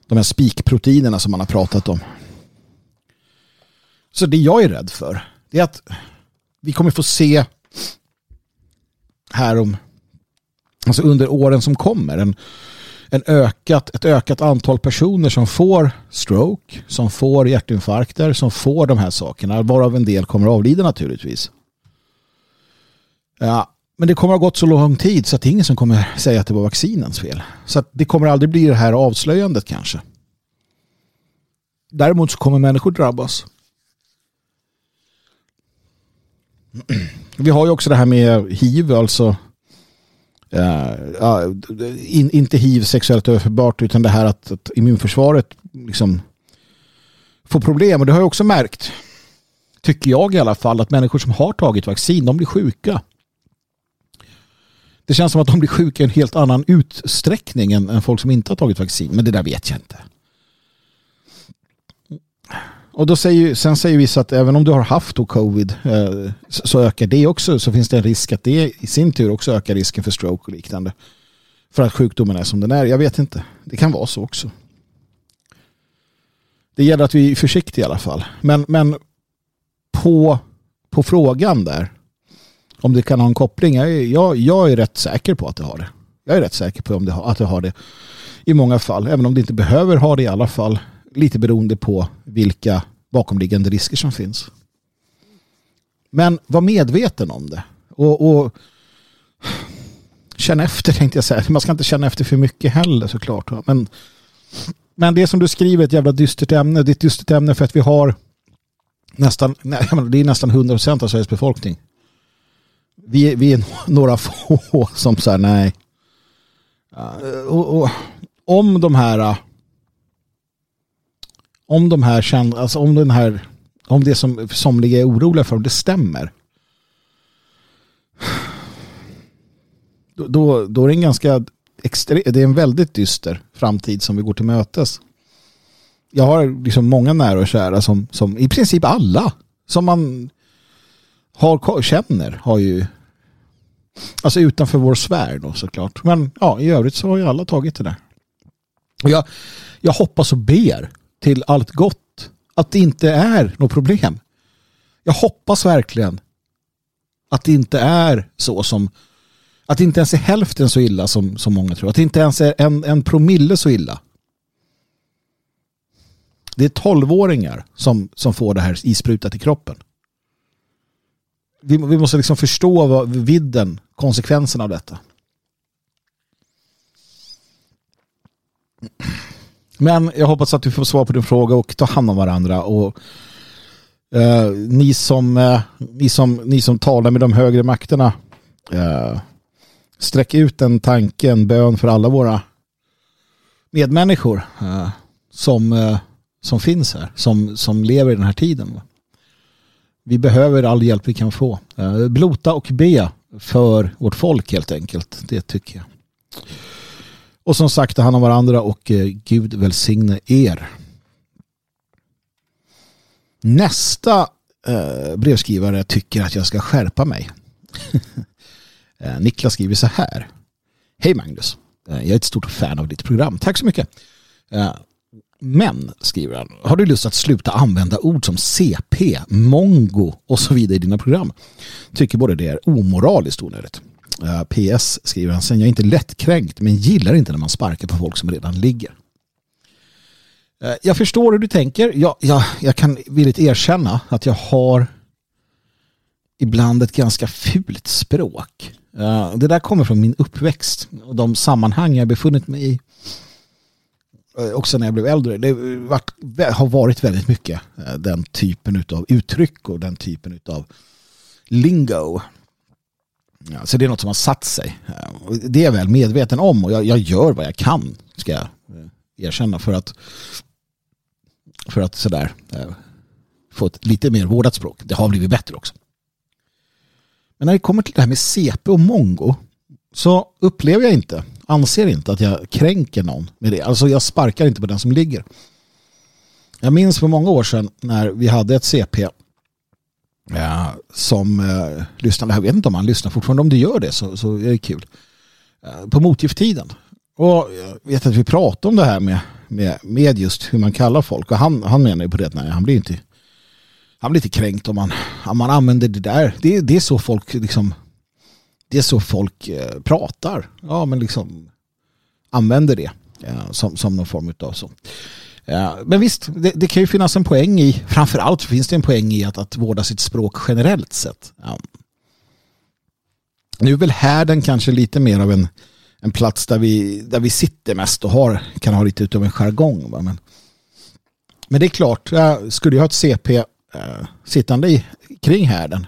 De här spikproteinerna som man har pratat om. Så det jag är rädd för det är att vi kommer få se här om alltså under åren som kommer en, en ökat, ett ökat antal personer som får stroke, som får hjärtinfarkter, som får de här sakerna, varav en del kommer att avlida naturligtvis. Ja, men det kommer att ha gått så lång tid så att det är ingen som kommer säga att det var vaccinens fel. Så att det kommer aldrig bli det här avslöjandet kanske. Däremot så kommer människor drabbas. Vi har ju också det här med hiv, alltså uh, in, inte hiv sexuellt överförbart utan det här att, att immunförsvaret liksom får problem. Och det har jag också märkt, tycker jag i alla fall, att människor som har tagit vaccin, de blir sjuka. Det känns som att de blir sjuka i en helt annan utsträckning än, än folk som inte har tagit vaccin. Men det där vet jag inte. Och då säger, sen säger vissa att även om du har haft då covid eh, så ökar det också. Så finns det en risk att det i sin tur också ökar risken för stroke och liknande. För att sjukdomen är som den är. Jag vet inte. Det kan vara så också. Det gäller att vi är försiktiga i alla fall. Men, men på, på frågan där om det kan ha en koppling. Jag är, jag, jag är rätt säker på att det har det. Jag är rätt säker på om det att det har det i många fall. Även om det inte behöver ha det i alla fall lite beroende på vilka bakomliggande risker som finns. Men var medveten om det. Och, och känn efter tänkte jag säga. Man ska inte känna efter för mycket heller såklart. Men, men det som du skriver är ett jävla dystert ämne. Det är ett dystert ämne för att vi har nästan, nej, det är nästan 100% av Sveriges befolkning. Vi, vi är några få som säger nej. Och, och, om de här om de här känner, alltså om den här om det som somliga är oroliga för det stämmer då, då, då är det en ganska extre, det är en väldigt dyster framtid som vi går till mötes. Jag har liksom många nära och kära som, som i princip alla som man har, känner har ju alltså utanför vår sfär då såklart. Men ja, i övrigt så har ju alla tagit det där. Jag, jag hoppas och ber till allt gott. Att det inte är något problem. Jag hoppas verkligen att det inte är så som att det inte ens är hälften så illa som, som många tror. Att det inte ens är en, en promille så illa. Det är tolvåringar som, som får det här isprutat i kroppen. Vi, vi måste liksom förstå vad, vidden, konsekvenserna av detta. Men jag hoppas att du får svar på din fråga och ta hand om varandra. Och eh, ni, som, eh, ni, som, ni som talar med de högre makterna eh, sträck ut en tanke, en bön för alla våra medmänniskor eh, som, eh, som finns här, som, som lever i den här tiden. Vi behöver all hjälp vi kan få. Eh, blota och be för vårt folk helt enkelt. Det tycker jag. Och som sagt, ta hand om varandra och eh, Gud välsigne er. Nästa eh, brevskrivare tycker att jag ska skärpa mig. Eh, Niklas skriver så här. Hej Magnus. Jag är ett stort fan av ditt program. Tack så mycket. Men, skriver han, har du lust att sluta använda ord som CP, mongo och så vidare i dina program? Tycker både det är omoraliskt onödigt. Eh, uh, PS skriver han sen, jag är inte lättkränkt men gillar inte när man sparkar på folk som redan ligger. Uh, jag förstår hur du tänker. Jag, jag, jag kan villigt erkänna att jag har ibland ett ganska fult språk. Uh, det där kommer från min uppväxt och de sammanhang jag befunnit mig i. Också när jag blev äldre. Det har varit väldigt mycket den typen av uttryck och den typen av lingo Ja, så det är något som har satt sig. Det är jag väl medveten om och jag, jag gör vad jag kan, ska jag eh, erkänna, för att för att sådär eh, få ett lite mer vårdat språk. Det har blivit bättre också. Men när det kommer till det här med CP och mongo så upplever jag inte, anser inte att jag kränker någon med det. Alltså jag sparkar inte på den som ligger. Jag minns för många år sedan när vi hade ett CP eh, som eh, lyssnade, jag vet inte om han lyssnar fortfarande, om du gör det så, så är det kul. Eh, på motgifttiden. Och jag vet att vi pratade om det här med, med, med just hur man kallar folk och han, han menar ju på det, nej han blir inte han blir lite kränkt om man, om man använder det där. Det, det är så folk liksom det är så folk eh, pratar. Ja, men liksom använder det eh, som, som någon form av så. Ja, men visst, det, det, kan ju finnas en poäng i, framförallt finns det en poäng i att, att vårda sitt språk generellt sett. Ja. Nu är väl härden kanske lite mer av en, en plats där vi, där vi sitter mest och har, kan ha lite utav en jargong. Men, men det är klart, skulle jag ha ett CP eh, sittande i, kring härden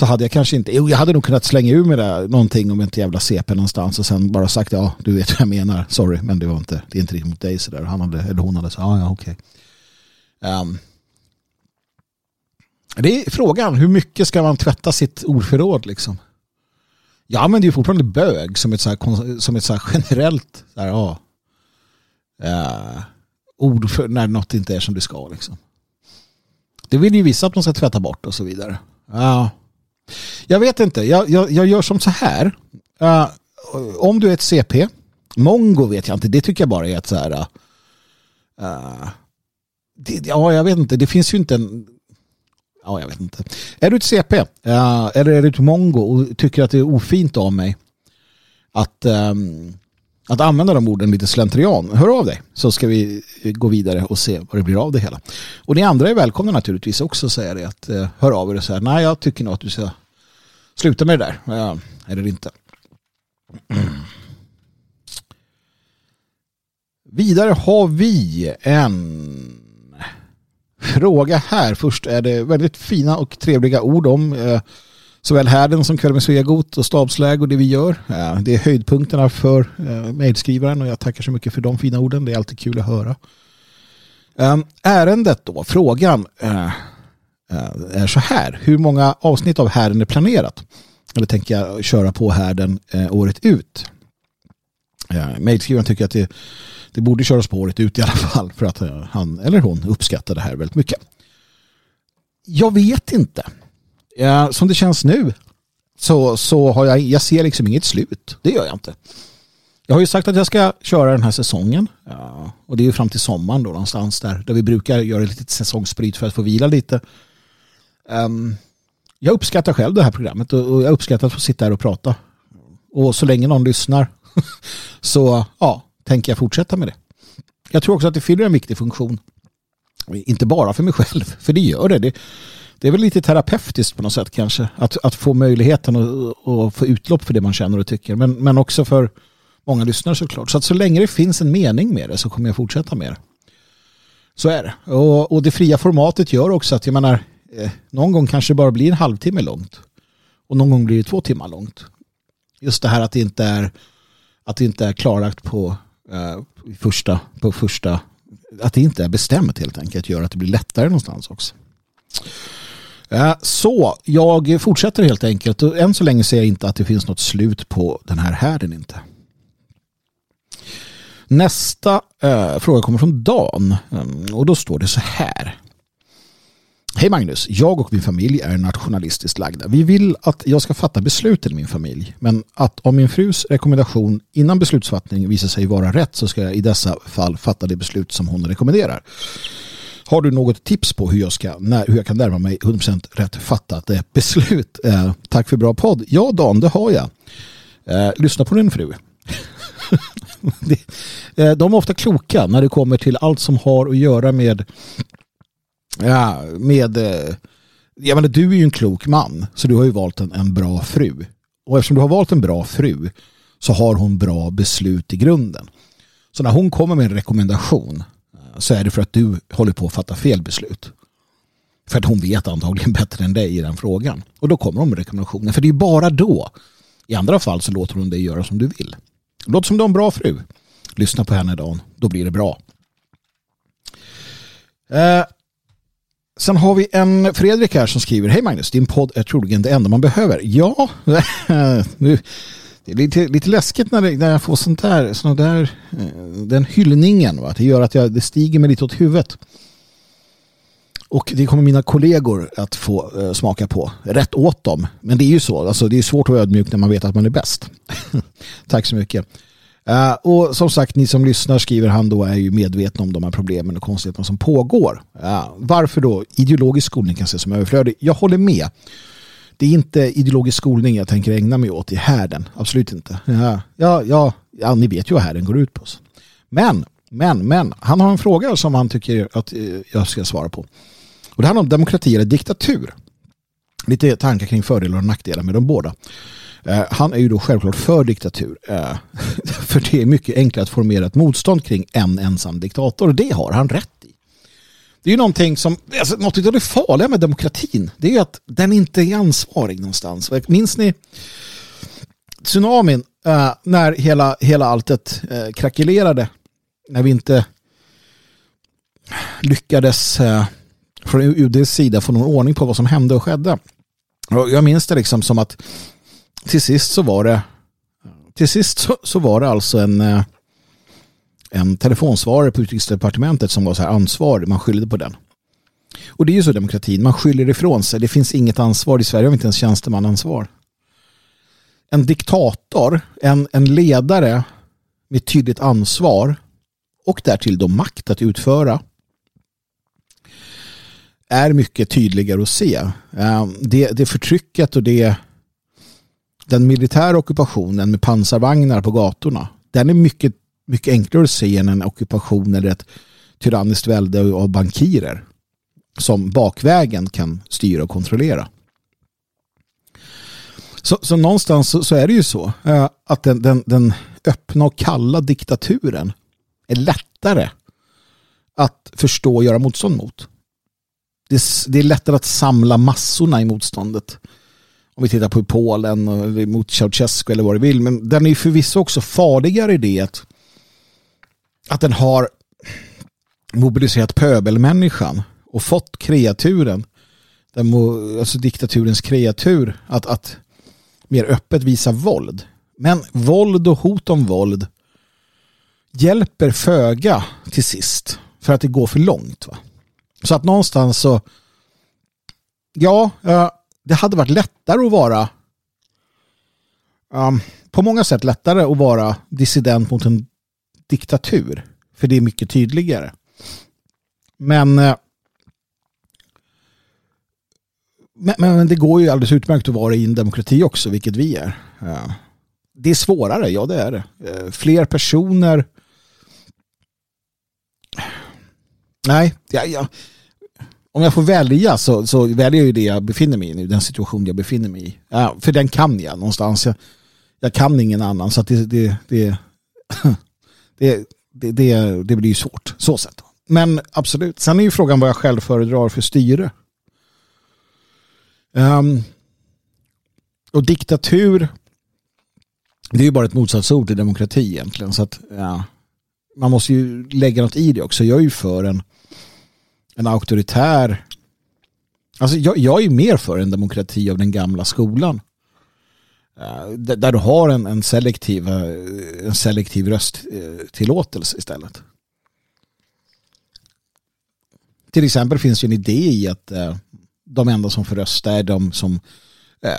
så hade jag kanske inte, jo jag hade nog kunnat slänga ur mig det, någonting om inte jävla CP någonstans och sen bara sagt ja du vet vad jag menar, sorry men det var inte, det är inte riktigt mot dig sådär. Han hade, eller hon hade sagt ja ja okej. Okay. Um, det är frågan, hur mycket ska man tvätta sitt ordförråd liksom? Jag använder ju fortfarande bög som ett, så här, som ett så generellt så här, ja, uh, ord för när något inte är som det ska. Liksom. Det vill ju vissa att man ska tvätta bort och så vidare. Ja, jag vet inte, jag, jag, jag gör som så här. Uh, om du är ett CP, Mongo vet jag inte, det tycker jag bara är ett så här... Uh, uh, det, ja, jag vet inte, det finns ju inte en... Ja, jag vet inte. Är du ett CP uh, eller är du ett Mongo och tycker att det är ofint av mig att, um, att använda de orden lite slentrian, hör av dig så ska vi gå vidare och se vad det blir av det hela. Och ni andra är välkomna naturligtvis också att säga det, att uh, hör av er och säga nej, jag tycker nog att du ska sluta med det där. Ja, eller inte. Vidare har vi en fråga här. Först är det väldigt fina och trevliga ord om eh, såväl härden som kväll med Svegot och stabsläge och det vi gör. Det är höjdpunkterna för eh, mejlskrivaren och jag tackar så mycket för de fina orden. Det är alltid kul att höra. Ehm, ärendet då, frågan. Eh, Eh, är så här. Hur många avsnitt av härden är planerat? Eller tänker jag köra på härden eh, året ut? Eh, Mejlskrivaren tycker att det, det borde köras på året ut i alla fall för att eh, han eller hon uppskattar det här väldigt mycket. Jag vet inte. Som det känns nu så, så har jag, jag ser liksom inget slut. Det gör jag inte. Jag har ju sagt att jag ska köra den här säsongen. Ja, och det är ju fram till sommaren då någonstans där, där vi brukar göra lite säsongsbryt för att få vila lite. Um, jag uppskattar själv det här programmet och jag uppskattar att få sitta här och prata. Och så länge någon lyssnar så ja, tänker jag fortsätta med det. Jag tror också att det fyller en viktig funktion. Inte bara för mig själv, för det gör det. Det, det är väl lite terapeutiskt på något sätt kanske. Att, att få möjligheten att få utlopp för det man känner och tycker. Men, men också för många lyssnare såklart. Så att så länge det finns en mening med det så kommer jag fortsätta med det. Så är det. Och, och det fria formatet gör också att jag menar, eh, någon gång kanske det bara blir en halvtimme långt. Och någon gång blir det två timmar långt. Just det här att det inte är, att det inte är klarlagt på, eh, första, på första, att det inte är bestämt helt enkelt gör att det blir lättare någonstans också. Eh, så jag fortsätter helt enkelt och än så länge ser jag inte att det finns något slut på den här härden inte. Nästa eh, fråga kommer från Dan mm, och då står det så här. Hej Magnus, jag och min familj är nationalistiskt lagda. Vi vill att jag ska fatta besluten i min familj. Men att om min frus rekommendation innan beslutsfattning visar sig vara rätt så ska jag i dessa fall fatta det beslut som hon rekommenderar. Har du något tips på hur jag, ska, när, hur jag kan närma mig 100% rätt fattat eh, beslut? Eh, tack för bra podd. Ja Dan, det har jag. Eh, lyssna på din fru. Eh, de är ofta kloka när det kommer till allt som har att göra med ja, med eh, jag menar, du är ju en klok man så du har ju valt en, en bra fru. Och eftersom du har valt en bra fru så har hon bra beslut i grunden. Så när hon kommer med en rekommendation eh, så är det för att du håller på att fatta fel beslut. För att hon vet antagligen bättre än dig i den frågan. Och då kommer hon med rekommendationer. För det är bara då. I andra fall så låter hon dig göra som du vill. Låt som du har en bra fru. Lyssna på henne Dan. Då blir det bra. Eh, sen har vi en Fredrik här som skriver Hej Magnus, din podd är troligen det enda man behöver. Ja, nu, det är lite, lite läskigt när, det, när jag får sånt där, sånt där den hyllningen. Va? Det gör att jag, det stiger mig lite åt huvudet. Och det kommer mina kollegor att få eh, smaka på. Rätt åt dem. Men det är ju så. Alltså, det är svårt att vara ödmjuk när man vet att man är bäst. Tack så mycket. Uh, och som sagt, ni som lyssnar skriver han då är ju medvetna om de här problemen och konstigheterna som pågår. Uh, varför då ideologisk skolning kan ses som överflödig? Jag håller med. Det är inte ideologisk skolning jag tänker ägna mig åt i härden. Absolut inte. Uh, ja, ja, ja, ni vet ju vad härden går ut på. Men, men, men. Han har en fråga som han tycker att jag ska svara på. Och det handlar om demokrati eller diktatur. Lite tankar kring fördelar och nackdelar med de båda. Eh, han är ju då självklart för diktatur. Eh, för det är mycket enklare att formera ett motstånd kring en ensam diktator. Och det har han rätt i. Det är ju någonting som, alltså, något av det farliga med demokratin, det är ju att den inte är ansvarig någonstans. Minns ni tsunamin eh, när hela, hela alltet krackelerade? När vi inte lyckades från UDs sida få någon ordning på vad som hände och skedde. Jag minns det liksom som att till sist så var det till sist så, så var det alltså en eh, en telefonsvarare på utrikesdepartementet som var så här ansvarig. Man skyllde på den. Och det är ju så demokratin. Man skyller ifrån sig. Det finns inget ansvar. I Sverige har inte ens tjänstemannaansvar. En diktator, en, en ledare med tydligt ansvar och därtill då makt att utföra är mycket tydligare att se. Eh, det, det förtrycket och det den militära ockupationen med pansarvagnar på gatorna den är mycket, mycket enklare att se än en ockupation eller ett tyranniskt välde av bankirer som bakvägen kan styra och kontrollera. Så, så någonstans så, så, är det ju så eh, att den, den, den öppna och kalla diktaturen är lättare att förstå och göra motstånd mot det, det är lättare att samla massorna i motståndet. Om vi tittar på Polen eller mot Ceausescu eller vad du vill. Men den är förvisso också farligare i det att, att den har mobiliserat pöbelmänniskan och fått kreaturen, den må, alltså diktaturens kreatur, att, att mer öppet visa våld. Men våld och hot om våld hjälper föga till sist för att det går för långt. Va? Så att någonstans så ja, det hade varit lättare att vara um, på många sätt lättare att vara dissident mot en diktatur. För det är mycket tydligare. Eh, men, men, men, det går ju alldeles utmärkt att vara i en demokrati också, vilket vi är. Ehm, det är svårare, ja det är det. Ehm, fler personer Nej, ja, ja om jag får välja så, så väljer jag ju det jag befinner mig i nu, den situation jag befinner mig i. Ja, för den kan jag någonstans. Jag, jag kan ingen annan så att det, det, det, det, det, det, det blir ju svårt så sett. Men absolut, sen är ju frågan vad jag själv föredrar för styre. Um, och diktatur det är ju bara ett motsatsord till demokrati egentligen. Så att, ja, man måste ju lägga något i det också. Jag är ju för en, en auktoritär Alltså jag, jag är mer för en demokrati av den gamla skolan. Eh, där du har en, en, selektiv, eh, en selektiv rösttillåtelse eh, istället. Till exempel finns ju en idé i att de enda som får rösta är de som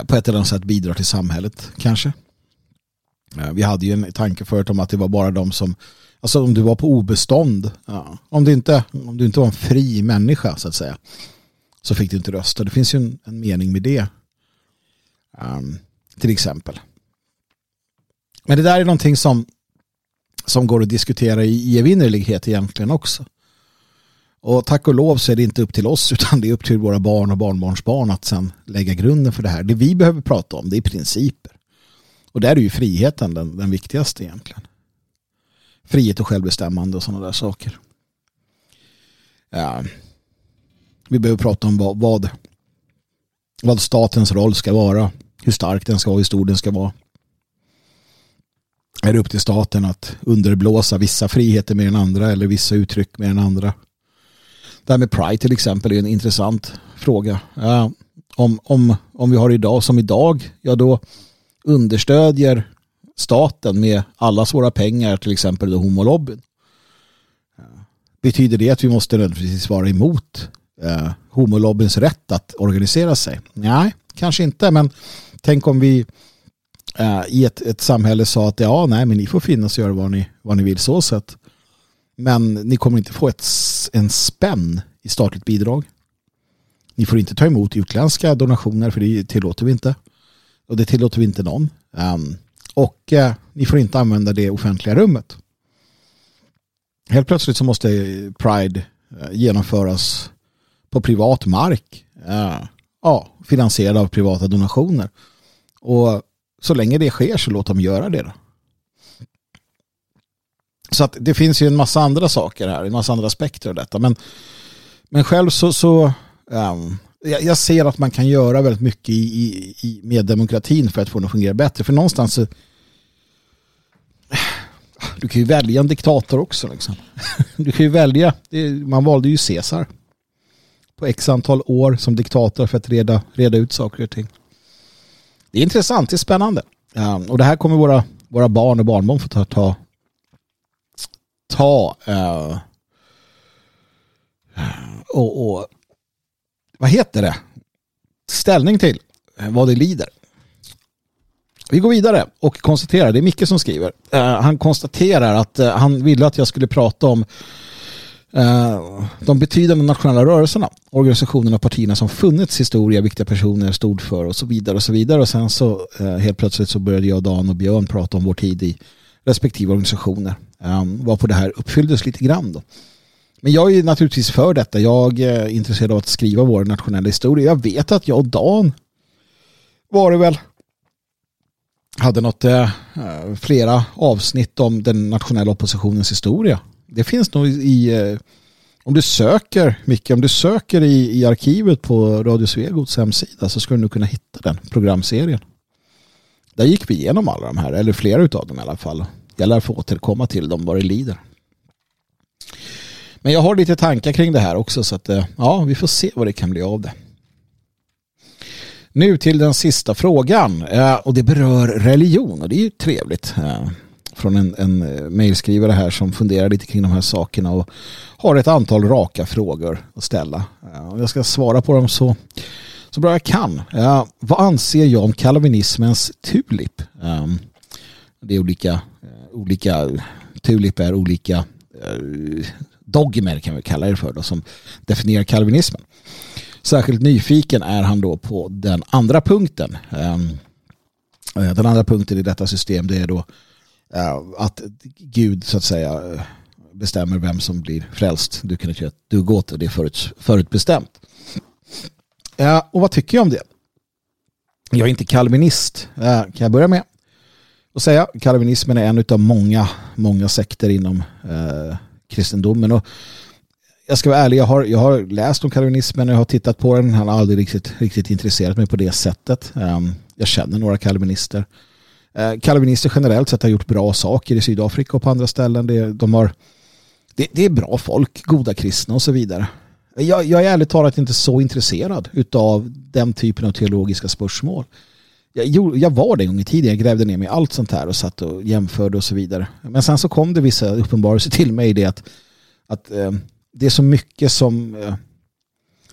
på ett eller annat sätt bidrar till samhället kanske. Vi hade ju en tanke förut om att det var bara de som Alltså om du var på obestånd. Ja. Om, du inte, om du inte var en fri människa så att säga. Så fick du inte rösta. Det finns ju en, en mening med det. Um, till exempel. Men det där är någonting som, som går att diskutera i evinnerlighet egentligen också. Och tack och lov så är det inte upp till oss utan det är upp till våra barn och barnbarnsbarn att sen lägga grunden för det här. Det vi behöver prata om det är principer. Och där är ju friheten den, den viktigaste egentligen frihet och självbestämmande och sådana där saker. Ja. Vi behöver prata om vad, vad, vad statens roll ska vara. Hur stark den ska vara, hur stor den ska vara. Är det upp till staten att underblåsa vissa friheter mer än andra eller vissa uttryck mer än andra? Det här med Pride till exempel är en intressant fråga. Ja, om, om, om vi har idag som idag, ja då understödjer staten med allas våra pengar till exempel då homolobbyn. Betyder det att vi måste nödvändigtvis vara emot eh, homolobbyns rätt att organisera sig? Nej, kanske inte, men tänk om vi eh, i ett, ett samhälle sa att ja, nej, men ni får finnas och göra vad ni, vad ni vill så sett. Men ni kommer inte få ett, en spänn i statligt bidrag. Ni får inte ta emot utländska donationer för det tillåter vi inte. Och det tillåter vi inte någon. Um, och eh, ni får inte använda det offentliga rummet. Helt plötsligt så måste eh, Pride eh, genomföras på privat mark. Eh, ja, finansierad av privata donationer. Och så länge det sker så låt dem göra det. Då. Så att det finns ju en massa andra saker här, en massa andra aspekter av detta. Men, men själv så, så um, jag, jag, ser att man kan göra väldigt mycket i, i, i, med demokratin för att få den att fungera bättre. För någonstans så, du kan ju välja en diktator också. Liksom. Du kan ju välja, man valde ju Caesar på x antal år som diktator för att reda, reda ut saker och ting. Det är intressant, det är spännande. Um, och det här kommer våra, våra barn och barnbarn få ta, ta, ta uh, och, och vad heter det? Ställning till vad det lider. Vi går vidare och konstaterar, det är Micke som skriver. Uh, han konstaterar att uh, han ville att jag skulle prata om uh, de betydande nationella rörelserna, organisationerna och partierna som funnits historia, viktiga personer stod för och så vidare och så vidare. Och sen så helt plötsligt så började jag, Dan och Björn prata om vår tid i respektive organisationer. Um, varpå det här uppfylldes lite grann då. Men jag är naturligtvis för detta. Jag eh, är intresserad av att skriva vår nationella historia. Jag vet att jag och Dan var det väl hade något eh, flera avsnitt om den nationella oppositionens historia. Det finns nog i eh, om du söker Micke, om du söker i, i arkivet på Radio Svegots hemsida så ska du nog kunna hitta den programserien. Där gick vi igenom alla de här, eller flera av dem i alla fall. Jag lär få återkomma till dem vad det lider. Men jag har lite tankar kring det här också så att eh, ja, vi får se vad det kan bli av det. Nu till den sista frågan eh, och det berör religion och det är ju trevligt. Eh, från en, en mejlskrivare här som funderar lite kring de här sakerna och har ett antal raka frågor att ställa. Jag ska svara på dem så, så bra jag kan. Vad anser jag om kalvinismens tulip? Det är olika, olika tulip är olika dogmer kan vi kalla det för då, som definierar kalvinismen. Särskilt nyfiken är han då på den andra punkten. Ehm, eh, den andra punkten i detta system det är då eh, att Gud så att säga bestämmer vem som blir frälst. Du kan inte göra ett dugg åt det förut, förutbestämt. Eh, och vad tycker jag om det? Jag är inte kalvinist, kan jag börja med att säga. Kalvinismen är en av många, många sekter inom kristendomen. Och jag ska vara ärlig, jag har, jag har läst om kalvinismen och jag har tittat på den. Han har aldrig riktigt, riktigt intresserat mig på det sättet. Ehm, jag känner några kalvinister. Ehm, kalvinister generellt sett har gjort bra saker i Sydafrika och på andra ställen. Det, de har, det, det är bra folk, goda kristna och så vidare. Jag, jag är ärligt talat inte så intresserad av den typen av teologiska spörsmål. Jag, jag var det en gång i tiden, jag grävde ner mig i allt sånt här och satt och jämförde och så vidare. Men sen så kom det vissa uppenbarelser till mig i det att, att eh, det är så mycket som eh,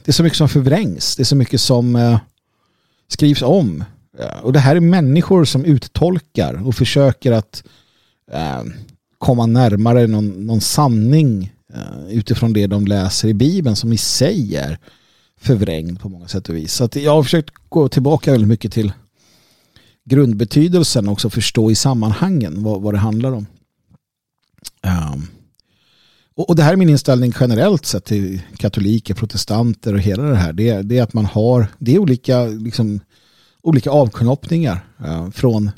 det är så mycket som förvrängs, det är så mycket som eh, skrivs om. Eh, och det här är människor som uttolkar och försöker att eh, komma närmare någon, någon sanning eh, utifrån det de läser i Bibeln som i sig är förvrängd på många sätt och vis. Så jag har försökt gå tillbaka väldigt mycket till grundbetydelsen också förstå i sammanhangen vad, vad det handlar om. Um, och, och, det här är min inställning generellt sett till katoliker, protestanter och hela det här. Det, det är att man har, det är olika, liksom, olika avknoppningar uh, från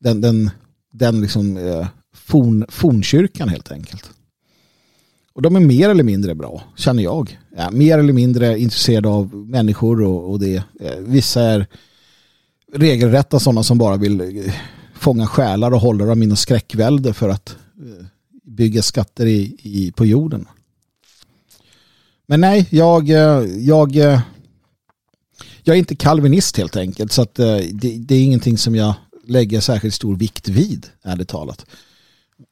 den, den, den liksom, uh, forn, fornkyrkan helt enkelt. Och de är mer eller mindre bra, känner jag. Ja, mer eller mindre intresserade av människor och, och det. Eh, vissa är regelrätta sådana som bara vill eh, fånga själar och hålla dem i skräckvälde för att eh, bygga skatter i, i, på jorden. Men nej, jag, eh, jag, jag är inte kalvinist helt enkelt. Så att det, det är ingenting som jag lägger särskilt stor vikt vid, ärligt talat.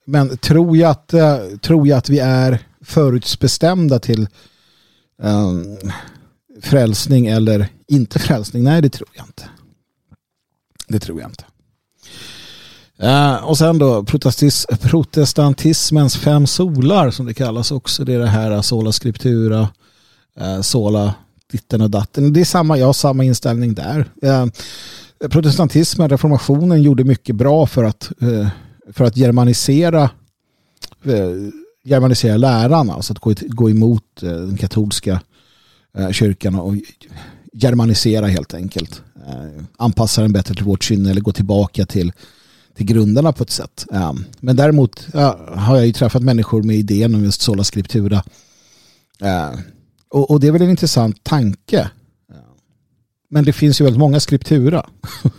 Men tror jag att, tror jag att vi är förutbestämda till um, frälsning eller inte frälsning? Nej, det tror jag inte. Det tror jag inte. Uh, och sen då protestantismens fem solar som det kallas också. Det är det här eh, sola scriptura, uh, sola ditten och datten. Det är samma, jag har samma inställning där. Uh, protestantismen, reformationen gjorde mycket bra för att, för att germanisera germanisera läran, alltså att gå, gå emot den katolska kyrkan och germanisera helt enkelt. Eh, anpassa den bättre till vårt kynne eller gå tillbaka till, till grunderna på ett sätt. Eh, men däremot har jag ju träffat människor med idén om just sola scriptura. Eh, och det är väl en intressant tanke. Men det finns ju väldigt många skriptura.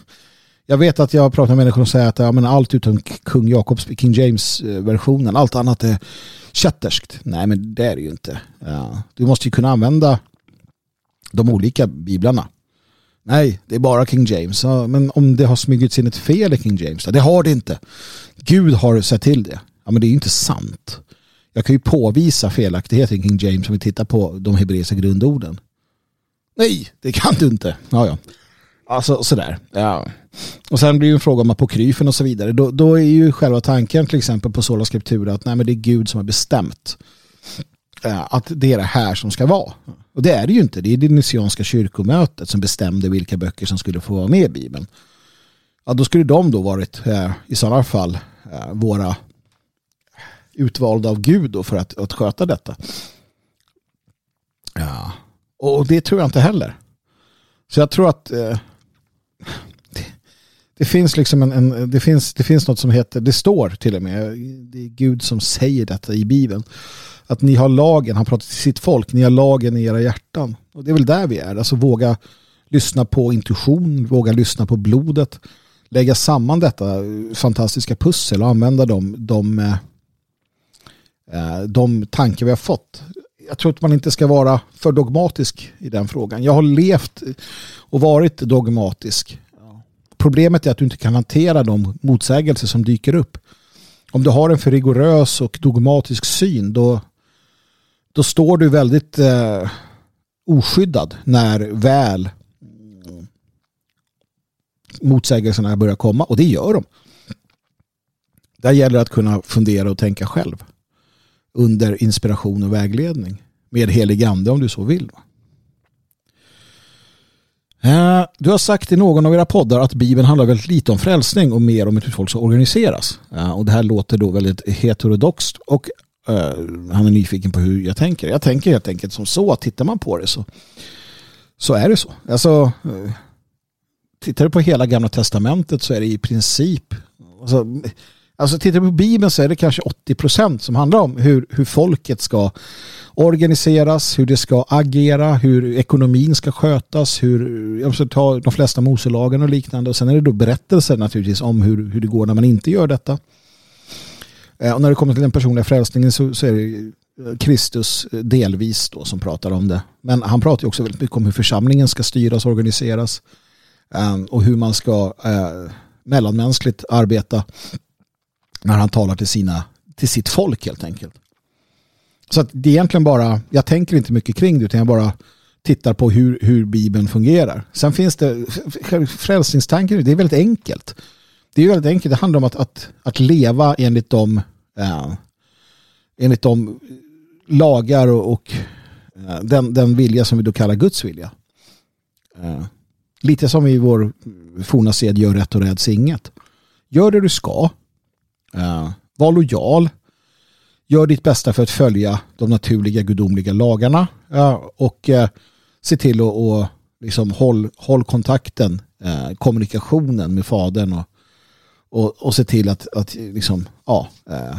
Jag vet att jag har pratat med människor som säger att ja, men allt utom kung Jakobs, King James-versionen, allt annat är kätterskt. Nej, men det är det ju inte. Ja, du måste ju kunna använda de olika biblarna. Nej, det är bara King James. Men om det har smugits in ett fel i King James, det har det inte. Gud har sett till det. Ja, men det är ju inte sant. Jag kan ju påvisa felaktigheter i King James om vi tittar på de hebreiska grundorden. Nej, det kan du inte. Ja, ja. Alltså sådär. Ja. Och sen blir det en fråga om apokryfen och så vidare. Då, då är ju själva tanken till exempel på Sola Scriptura att nej, men det är Gud som har bestämt eh, att det är det här som ska vara. Och det är det ju inte. Det är det Niceanska kyrkomötet som bestämde vilka böcker som skulle få vara med i Bibeln. Ja, då skulle de då varit eh, i sådana fall eh, våra utvalda av Gud då för att, att sköta detta. Ja. Och det tror jag inte heller. Så jag tror att eh, det finns liksom en, en, det, finns, det finns något som heter, det står till och med, det är Gud som säger detta i Bibeln. Att ni har lagen, han pratar till sitt folk, ni har lagen i era hjärtan. Och det är väl där vi är, alltså våga lyssna på intuition, våga lyssna på blodet, lägga samman detta fantastiska pussel och använda de, de, eh, eh, de tankar vi har fått. Jag tror att man inte ska vara för dogmatisk i den frågan. Jag har levt och varit dogmatisk Problemet är att du inte kan hantera de motsägelser som dyker upp. Om du har en för rigorös och dogmatisk syn då, då står du väldigt eh, oskyddad när väl motsägelserna börjar komma. Och det gör de. Där gäller det att kunna fundera och tänka själv. Under inspiration och vägledning. Med helig ande om du så vill. Eh, du har sagt i någon av era poddar att Bibeln handlar väldigt lite om frälsning och mer om hur folk ska organiseras. Eh, och det här låter då väldigt heterodoxt och uh, han är nyfiken på hur jag tänker. Jag tänker helt enkelt som så att tittar man på det så, så är det så. Alltså, uh, tittar du på hela gamla testamentet så är det i princip alltså, Alltså tittar du på Bibeln så är det kanske 80% som handlar om hur, hur folket ska organiseras, hur det ska agera, hur ekonomin ska skötas, hur jag ska ta de flesta Moselagen och liknande. Och sen är det då berättelser naturligtvis om hur, hur det går när man inte gör detta. Eh, och när det kommer till den personliga frälsningen så, så är det eh, Kristus eh, delvis då som pratar om det. Men han pratar också väldigt mycket om hur församlingen ska styras och organiseras och hur man ska mellanmänskligt arbeta när han talar till, sina, till sitt folk helt enkelt. Så att det är egentligen bara, jag tänker inte mycket kring det utan jag bara tittar på hur, hur Bibeln fungerar. Sen finns det, frälsningstanken, det är väldigt enkelt. Det är väldigt enkelt, det handlar om att, att, att leva enligt de, eh, enligt de lagar och, och eh, den, den vilja som vi då kallar Guds vilja. Eh, lite som i vår forna sed, gör rätt och räds inget. Gör det du ska, eh, var lojal. Gör ditt bästa för att följa de naturliga gudomliga lagarna. Eh, och eh, se till att och, liksom, håll, håll kontakten, kommunikationen med fadern och, och, och se till att, att liksom, ja, eh,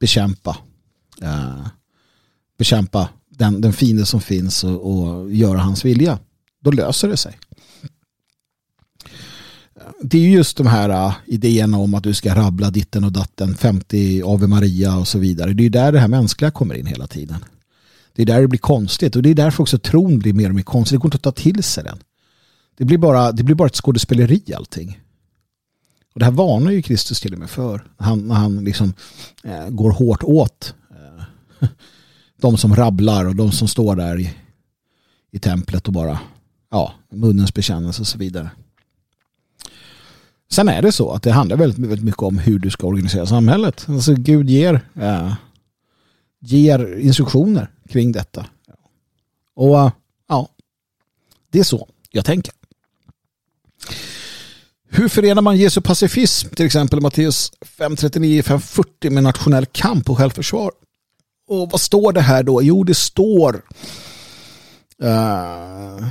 bekämpa eh, bekämpa den, den fiende som finns och, och göra hans vilja. Då löser det sig. Det är just de här uh, idéerna om att du ska rabbla ditten och datten, 50 Ave Maria och så vidare. Det är där det här mänskliga kommer in hela tiden. Det är där det blir konstigt och det är därför också tron blir mer och mer konstigt. Det går inte att ta till sig den. Det blir bara, det blir bara ett skådespeleri allting. Och det här varnar ju Kristus till och med för. Han, när han liksom eh, går hårt åt eh, de som rabblar och de som står där i, i templet och bara ja, munnens bekännelse och så vidare. Sen är det så att det handlar väldigt, väldigt mycket om hur du ska organisera samhället. Alltså Gud ger, eh, ger instruktioner kring detta. Och eh, ja, det är så jag tänker. Hur förenar man Jesu pacifism, till exempel Matteus 5.39-5.40 med nationell kamp och självförsvar? Och vad står det här då? Jo, det står eh, uh,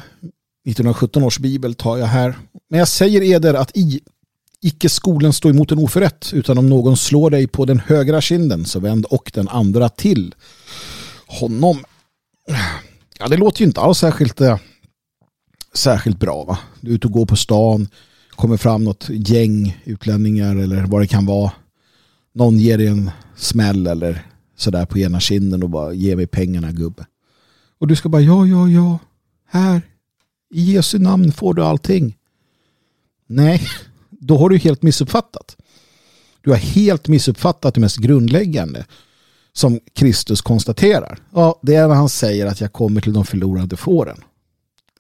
1917 års bibel tar jag här. Men jag säger eder att i icke skolan stå emot en oförrätt utan om någon slår dig på den högra kinden så vänd och den andra till honom. Ja, det låter ju inte alls särskilt, eh, särskilt bra. Va? Du är ute och går på stan kommer fram något gäng utlänningar eller vad det kan vara. Någon ger dig en smäll eller sådär på ena kinden och bara ge mig pengarna gubbe. Och du ska bara ja, ja, ja. Här. I Jesu namn får du allting. Nej, då har du helt missuppfattat. Du har helt missuppfattat det mest grundläggande som Kristus konstaterar. Ja, det är när han säger att jag kommer till de förlorade fåren.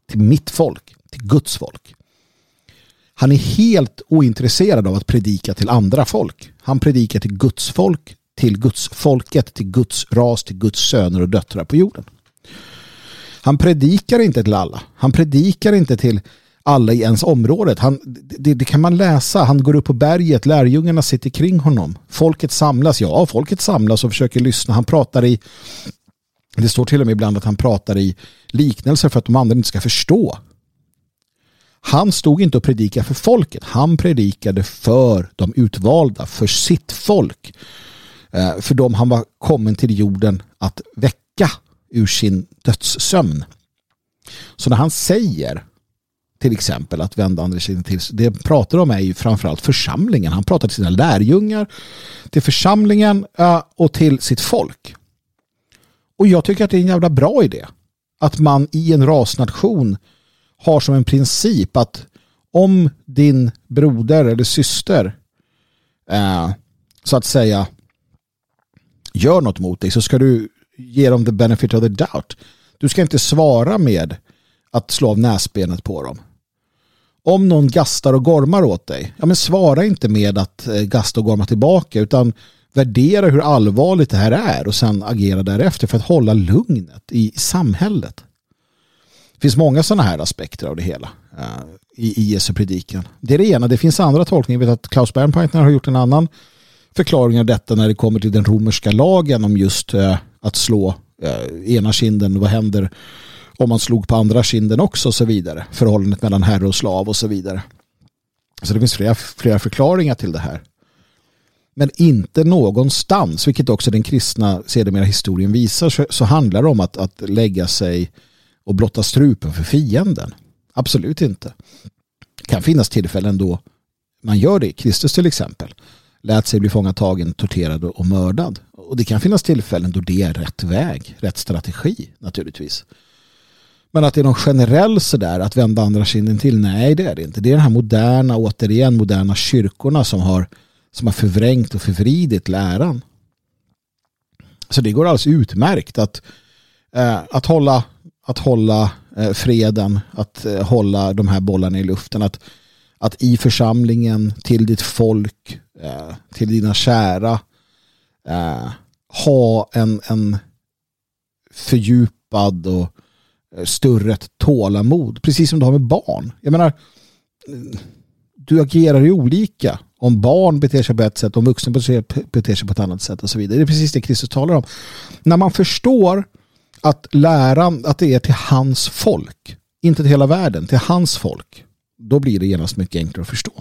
Till mitt folk, till Guds folk. Han är helt ointresserad av att predika till andra folk. Han predikar till Guds folk, till Guds folket, till Guds ras, till Guds söner och döttrar på jorden. Han predikar inte till alla. Han predikar inte till alla i ens området. Han, det, det, kan man läsa. Han går upp på berget, lärjungarna sitter kring honom. Folket samlas, ja, folket samlas och försöker lyssna. Han pratar i, det står till och med ibland att han pratar i liknelser för att de andra inte ska förstå. Han stod inte och predikade för folket. Han predikade för de utvalda, för sitt folk. Eh, för dem han var kommen till jorden att väcka ur sin dödssömn. Så när han säger till exempel att vända andra sidan till det pratar om är ju framförallt församlingen. Han pratar till sina lärjungar, till församlingen eh, och till sitt folk. Och jag tycker att det är en jävla bra idé. Att man i en rasnation har som en princip att om din broder eller syster eh, så att säga gör något mot dig så ska du ge dem the benefit of the doubt. Du ska inte svara med att slå av näsbenet på dem. Om någon gastar och gormar åt dig, ja men svara inte med att eh, gasta och gorma tillbaka utan värdera hur allvarligt det här är och sen agera därefter för att hålla lugnet i samhället. Det finns många sådana här aspekter av det hela uh, i, i Jesu predikan. Det är det ena. Det finns andra tolkningar. Jag vet att Klaus Bernpeitner har gjort en annan förklaring av detta när det kommer till den romerska lagen om just uh, att slå uh, ena kinden. Vad händer om man slog på andra kinden också och så vidare. Förhållandet mellan herre och slav och så vidare. Så det finns flera, flera förklaringar till det här. Men inte någonstans, vilket också den kristna sedermera historien visar, så, så handlar det om att, att lägga sig och blotta strupen för fienden. Absolut inte. Det kan finnas tillfällen då man gör det. Kristus till exempel lät sig bli fångatagen, torterad och mördad. Och det kan finnas tillfällen då det är rätt väg, rätt strategi naturligtvis. Men att det är någon generell sådär att vända andra kinden till, nej det är det inte. Det är den här moderna, återigen moderna kyrkorna som har, som har förvrängt och förvridit läran. Så det går alldeles utmärkt att, eh, att hålla att hålla eh, freden, att eh, hålla de här bollarna i luften. Att, att i församlingen, till ditt folk, eh, till dina kära, ha en, en fördjupad och större tålamod. Precis som du har med barn. Jag menar, du agerar ju olika. Om barn beter sig på ett sätt, om vuxna beter sig på ett annat sätt och så vidare. Det är precis det Kristus talar om. När man förstår att lära att det är till hans folk. Inte till hela världen, till hans folk. Då blir det genast mycket enklare att förstå.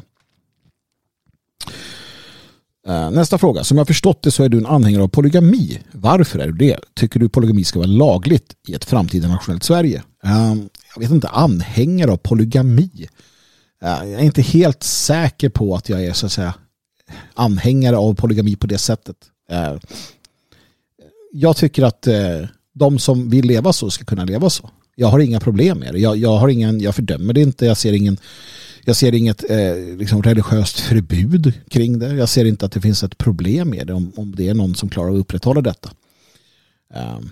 Eh, nästa fråga. Som jag förstått det så är du en anhängare av polygami. Varför är du det? Tycker du polygami ska vara lagligt i ett framtida nationellt Sverige? Eh, jag vet inte, anhängare av polygami. Eh, jag är inte helt säker på att jag är så att säga anhängare av polygami på det sättet. Jag tycker att de som vill leva så ska kunna leva så. Jag har inga problem med det. Jag, jag, har ingen, jag fördömer det inte. Jag ser ingen jag ser inget eh, liksom religiöst förbud kring det. Jag ser inte att det finns ett problem med det om, om det är någon som klarar att upprätthålla detta. Um,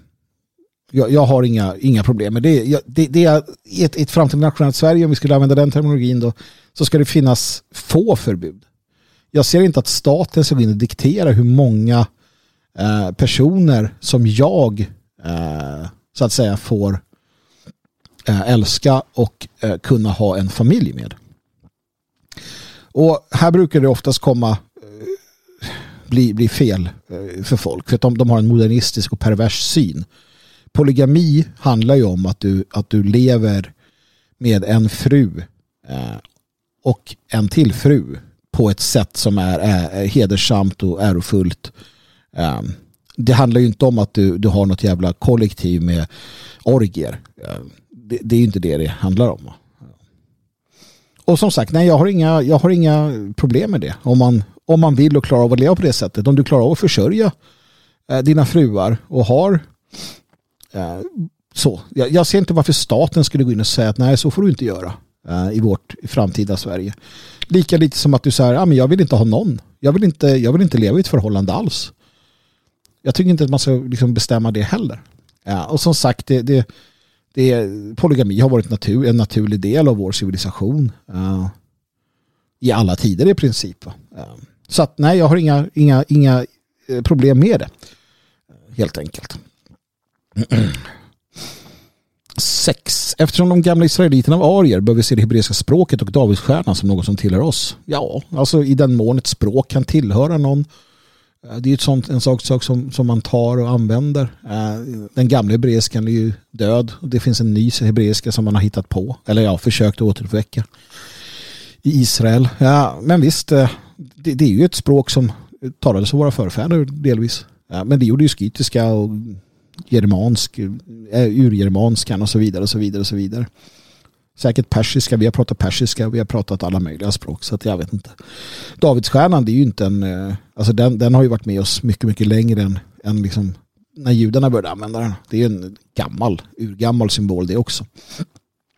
jag, jag, har inga, inga problem med det. Jag, det, det är i ett, ett framtida nationellt Sverige, om vi skulle använda den terminologin då, så ska det finnas få förbud. Jag ser inte att staten ska gå in och diktera hur många eh, personer som jag Eh, så att säga får eh, älska och eh, kunna ha en familj med. Och här brukar det oftast komma bli, bli fel för folk för att de, de har en modernistisk och pervers syn. Polygami handlar ju om att du, att du lever med en fru och en till fru på ett sätt som är, är hedersamt och ärofullt. Det handlar ju inte om att du, du har något jävla kollektiv med orgier. Det, det är ju inte det det handlar om. Och som sagt, nej, jag har inga, jag har inga problem med det. Om man, om man vill och klarar av att leva på det sättet. Om du klarar av att försörja eh, dina fruar och har eh, så. Jag, jag, ser inte varför staten skulle gå in och säga att nej, så får du inte göra eh, i vårt framtida Sverige. Lika lite som att du säger, att men jag vill inte ha någon. Jag vill inte, jag vill inte leva i ett förhållande alls. Jag tycker inte att man ska liksom bestämma det heller. Ja, och som sagt, det, det det, polygami har varit natur, en naturlig del av vår civilisation. Uh, I alla tider i princip. Uh, så att nej, jag har inga, inga, inga eh, problem med det. Helt enkelt. Sex. Eftersom de gamla israeliterna var arier bör vi se det hebreiska språket och Davidsstjärnan som något som tillhör oss. Ja, alltså i den mån ett språk kan tillhöra någon Eh, Eh, det är ett sånt, en sak, sak som, som man tar och använder. Eh, den gamla hebreiskan är ju död. och Det finns en ny hebreiska som man har hittat på. Eller ja, försökt återuppväcka. I Israel. Ja, men visst, eh, det, det är ju ett språk som talades av våra förfäder delvis. Ja, men det gjorde ju skytiska och germansk, urgermanskan och så vidare och så vidare och så vidare säkert persiska, vi har pratat persiska, vi har pratat alla möjliga språk så att jag vet inte. Davidsstjärnan det är ju inte en, eh, alltså den, den har ju varit med oss mycket, mycket längre än, än liksom när judarna började använda den. Det är en gammal, urgammal symbol det också.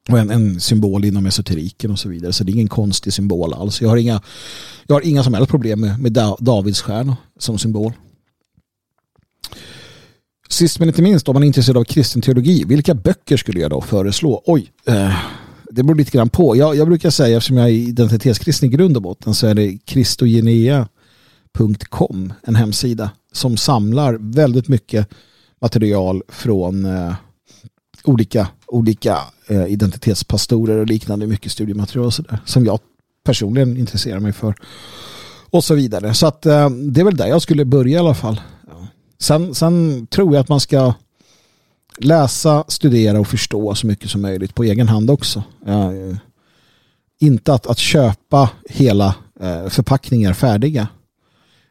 Och en, en, symbol inom esoteriken och så vidare. Så det är ingen konstig symbol alls. Jag har inga, jag har inga som helst problem med, med Davidsstjärna som symbol. Sist men inte minst, om man är intresserad av kristen teologi, vilka böcker skulle jag då föreslå? Oj, eh, det beror lite grann på. Jag, jag brukar säga, eftersom jag är identitetskristen i grund och botten, så är det kristogenea.com, en hemsida som samlar väldigt mycket material från eh, olika, olika eh, identitetspastorer och liknande, mycket studiematerial och sådär, som jag personligen intresserar mig för. Och så vidare. Så att eh, det är väl där jag skulle börja i alla fall. Sen, sen tror jag att man ska läsa, studera och förstå så mycket som möjligt på egen hand också. Eh, inte att, att köpa hela eh, förpackningar färdiga.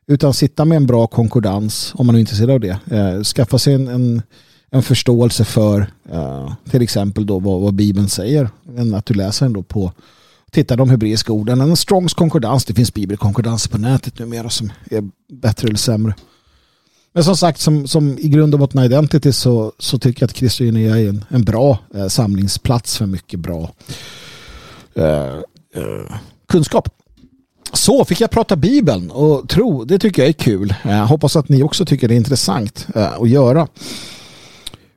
Utan sitta med en bra konkordans om man är intresserad av det. Eh, skaffa sig en, en, en förståelse för eh, till exempel då vad, vad Bibeln säger. Än att du läser den då på titta de hebreiska orden. En Strongs konkordans, det finns bibelkonkordans på nätet numera som är bättre eller sämre. Men som sagt, som, som i grund och botten identity så, så tycker jag att Kristiania är en, en bra eh, samlingsplats för mycket bra eh, eh, kunskap. Så fick jag prata Bibeln och tro, det tycker jag är kul. Jag hoppas att ni också tycker det är intressant eh, att göra.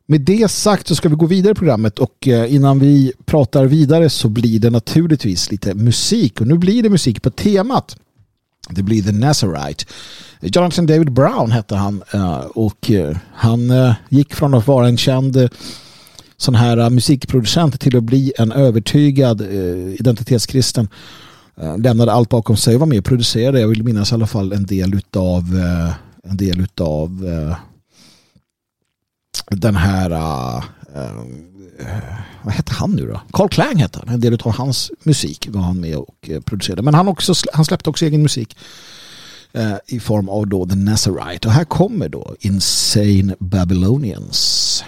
Med det sagt så ska vi gå vidare i programmet och eh, innan vi pratar vidare så blir det naturligtvis lite musik och nu blir det musik på temat. Det blir The Nazarite. Jonathan David Brown hette han eh, och eh, han eh, gick från att vara en känd sån här musikproducent till att bli en övertygad identitetskristen. Lämnade allt bakom sig och var med och producerade. Jag vill minnas i alla fall en del utav en del utav den här Eh, vad hette han nu då? Carl Klang hette han. En del av hans musik var han med och eh, producerade. Men han, också, han släppte också egen musik eh, i form av då The Nazarite. Och här kommer då Insane Babylonians.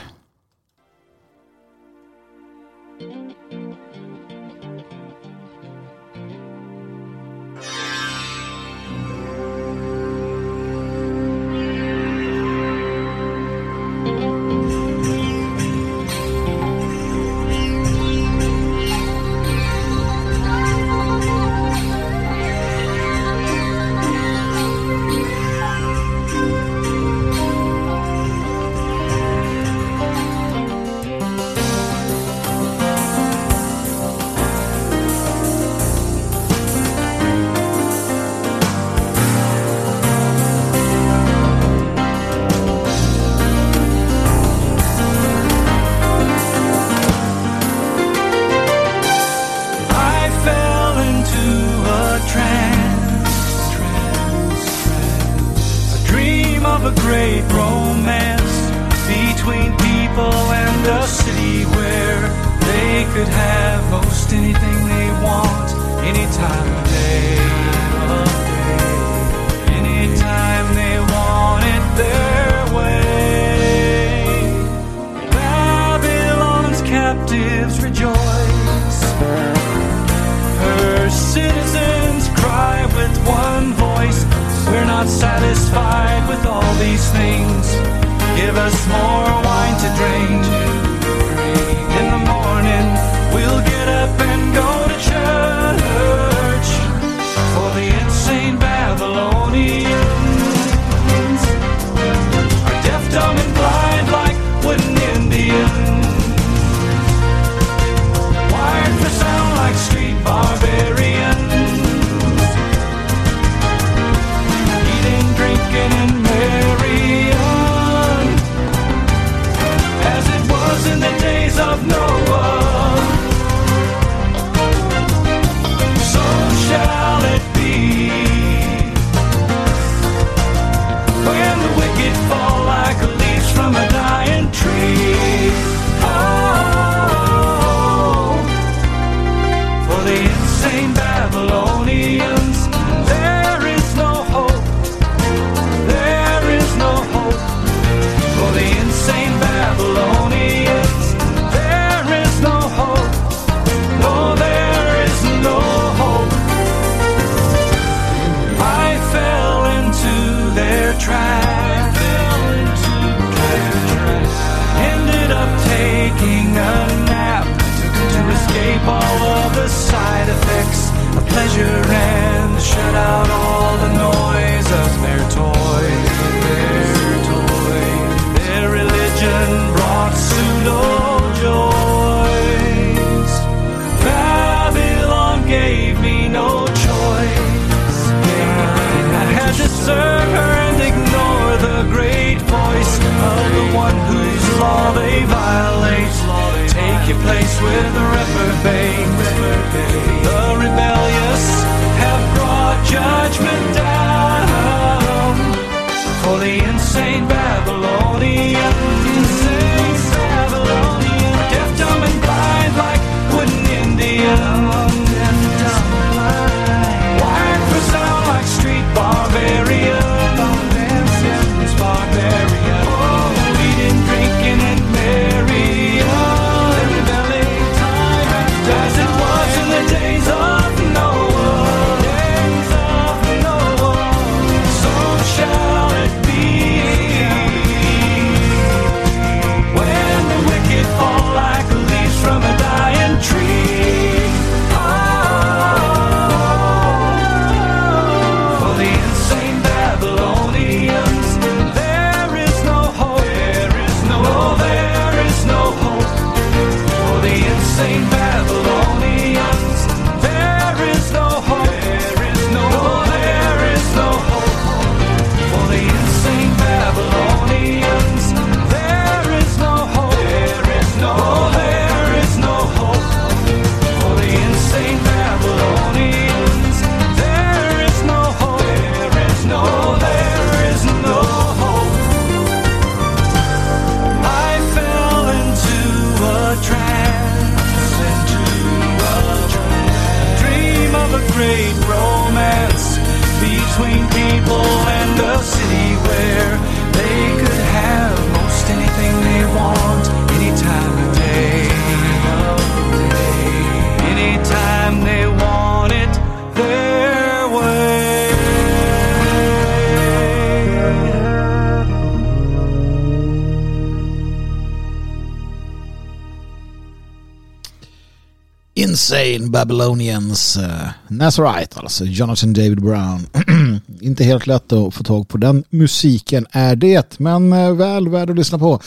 In Babylonians uh, Nazarite, alltså Jonathan David Brown. Inte helt lätt att få tag på den musiken är det, men uh, väl värd att lyssna på.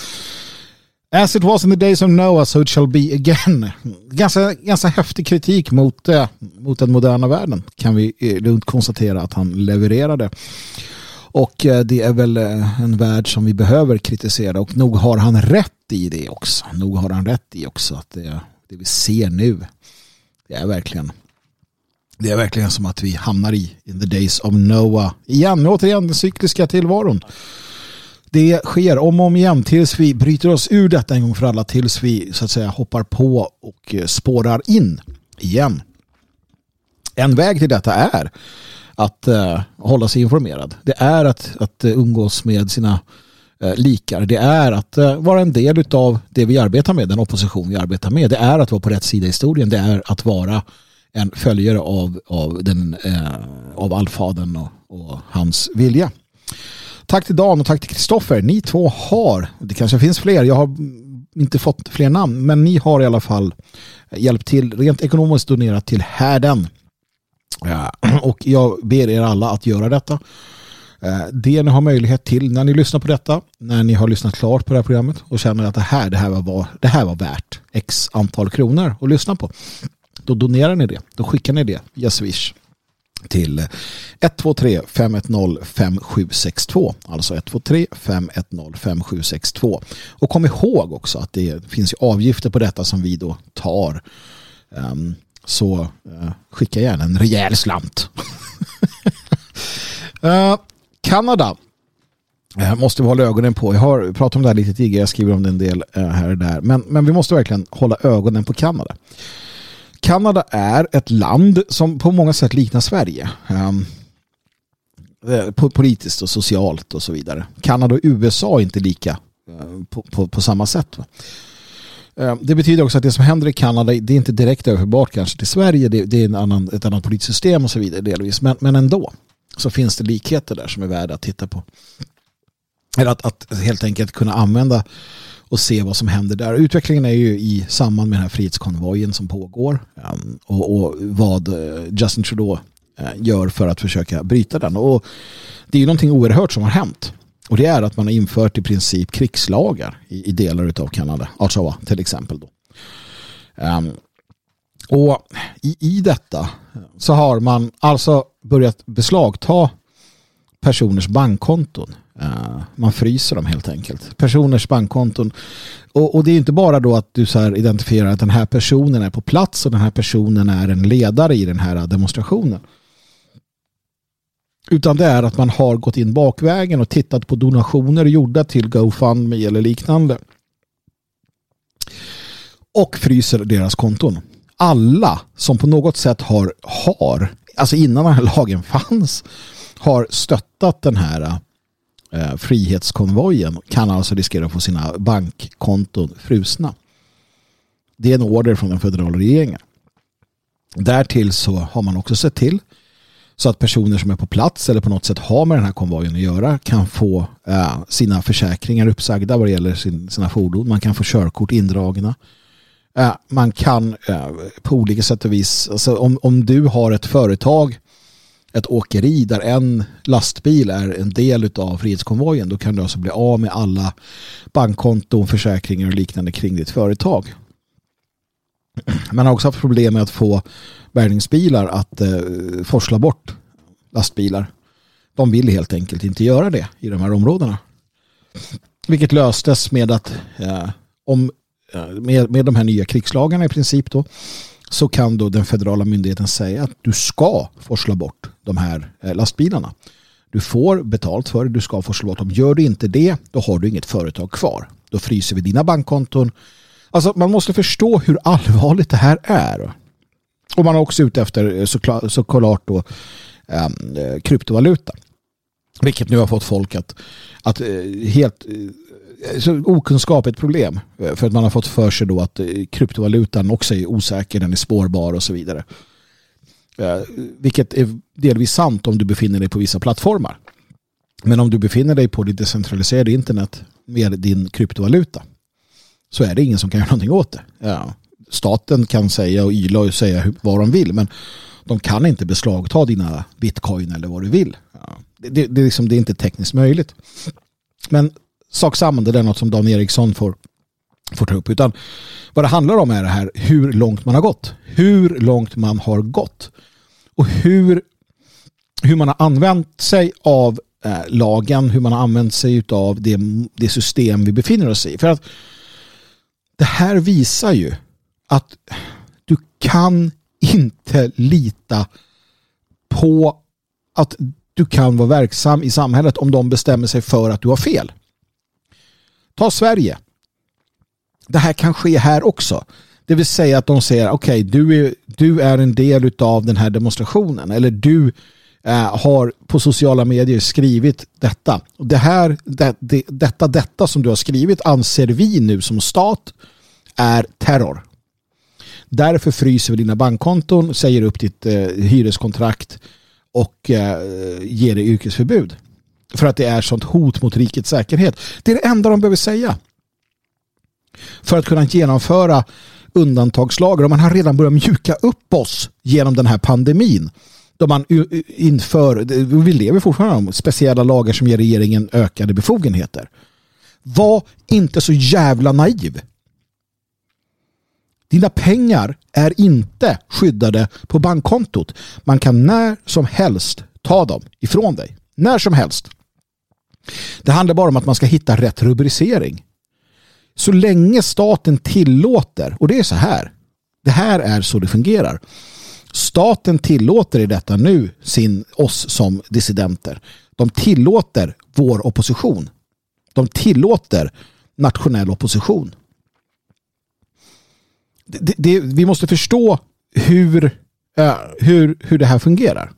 As it was in the days of Noah so it shall be again. Ganska, ganska häftig kritik mot, uh, mot den moderna världen kan vi lugnt konstatera att han levererade. Och det är väl en värld som vi behöver kritisera och nog har han rätt i det också. Nog har han rätt i också att det, det vi ser nu det är verkligen det är verkligen som att vi hamnar i in the days of Noah igen. Återigen den cykliska tillvaron. Det sker om och om igen tills vi bryter oss ur detta en gång för alla. Tills vi så att säga hoppar på och eh, spårar in igen. En väg till detta är att uh, hålla sig informerad. Det är att, att eh, umgås med sina uh, Eh, likar. Det är att eh, vara en del av det vi arbetar med, den opposition vi arbetar med. Det är att vara på rätt sida i historien. Det är att vara en följare av, av, den, eh, av allfadern och, och hans vilja. Tack till Dan och tack till Kristoffer. Ni två har, det kanske finns fler, jag har inte fått fler namn, men ni har i alla fall hjälpt till rent ekonomiskt donerat till härden. Och jag ber er alla att göra detta. Eh, det ni har möjlighet till när ni lyssnar på detta, när ni har lyssnat klart på det här programmet och känner att det här, det här, var, det här var värt x antal kronor att lyssna på. Då donerar ni det. Då skickar ni det via Swish till 123 510 5762 alltså 123 510 5762 och kom ihåg också att det finns avgifter på detta som vi då tar um, så uh, skicka gärna en rejäl slant. Eh, Kanada eh, måste vi hålla ögonen på. Jag har pratat om det här lite tidigare, jag skriver om det en del eh, här och där. Men, men vi måste verkligen hålla ögonen på Kanada. Kanada är ett land som på många sätt liknar Sverige. Um, politiskt och socialt och så vidare. Kanada och USA är inte lika på, på, på samma sätt. Ehm, det betyder också att det som händer i Kanada det är inte direkt överförbart kanske till Sverige. Det, det är en annan, ett annat politiskt system och så vidare delvis. Men, men ändå så finns det likheter där som är värda att titta på. Eller att, att helt enkelt kunna använda och se vad som händer där. Utvecklingen är ju i samband med den här frihetskonvojen som pågår ehm, och, och, vad eh, Justin Trudeau eh, gör för att försöka bryta den. Och det är ju någonting oerhört som har hänt. Och det är att man har infört i princip krigslagar i, i delar av Kanada. Ottawa till exempel. Då. Um, och i, i detta så har man alltså börjat beslagta personers bankkonton. Uh, man fryser dem helt enkelt. Personers bankkonton. Och, och, det är inte bara då att du så identifierar att den här personen är på plats och den här personen är en ledare i den här demonstrationen. Utan det är att man har gått in bakvägen och tittat på donationer gjorda till GoFundMe eller liknande. Och fryser deras konton. Alla som på något sätt har, har alltså innan den här lagen fanns, har stöttat den här eh, frihetskonvojen kan alltså riskera att få sina bankkonton frusna. Det är en order från den federala regeringen. Därtill så har man också sett till så att personer som är på plats eller på något sätt har med den här konvojen att göra kan få eh, sina försäkringar uppsagda vad det gäller sin, sina fordon. Man kan få körkort indragna. Eh, man kan eh, på olika sätt och vis, alltså om, om du har ett företag, ett åkeri där en lastbil är en del av frihetskonvojen, då kan du alltså bli av med alla bankkonton, försäkringar och liknande kring ditt företag. Man har också haft problem med att få bärgningsbilar att eh, forsla bort lastbilar. De vill helt enkelt inte göra det i de här områdena. Vilket löstes med att eh, om, Eh, med, med de här nya krigslagarna i princip då så kan då den federala myndigheten säga att du ska forsla bort de här eh, lastbilarna. Du får betalt för det, du ska forsla bort dem. Gör du inte det, då har du inget företag kvar. Då fryser vi dina bankkonton. Alltså man måste förstå hur allvarligt det här är. Och man är också ute efter eh, såklart, såklart då ehm, kryptovaluta. Vilket nu har fått folk att, att helt så okunskap är ett problem. Eh, för att man har fått för sig då att eh, kryptovalutan också är osäker, den är spårbar och så vidare. Eh, vilket är delvis sant om du befinner dig på vissa plattformar. Men om du befinner dig på det decentraliserade internet med din kryptovaluta så är det ingen som kan göra någonting åt det. Ja staten kan säga och yla och säga vad de vill men de kan inte beslagta dina bitcoin eller vad du vill. Ja. Det, det, det, är liksom, det är inte tekniskt möjligt. Men sak samma, det är något som Dan Eriksson får, får ta upp. Utan vad det handlar om är det här hur långt man har gått. Hur långt man har gått. Och hur, hur man har använt sig av eh, lagen, hur man har använt sig av det, det system vi befinner oss i. För att det här visar ju att du kan inte lita på att du kan vara verksam i samhället om de bestämmer sig för att du har fel. Ta Sverige. Det här kan ske här också. Det vill säga att de säger okej, okay, du, är, du är en del av den här demonstrationen eller du eh, har på sociala medier skrivit detta. Och det här, det, det, detta, detta som du har skrivit anser vi nu som stat är terror. Därför fryser vi dina bankkonton, säger upp ditt eh, hyreskontrakt och eh, ger dig yrkesförbud. För att det är sånt hot mot rikets säkerhet. Det är det enda de behöver säga. För att kunna genomföra undantagslagar. Och man har redan börjat mjuka upp oss genom den här pandemin. Då man inför, vi lever fortfarande om speciella lagar som ger regeringen ökade befogenheter. Var inte så jävla naiv. Dina pengar är inte skyddade på bankkontot. Man kan när som helst ta dem ifrån dig. När som helst. Det handlar bara om att man ska hitta rätt rubricering. Så länge staten tillåter, och det är så här. Det här är så det fungerar. Staten tillåter i detta nu sin, oss som dissidenter. De tillåter vår opposition. De tillåter nationell opposition det, det, vi måste förstå hur, eh, hur, hur det här fungerar.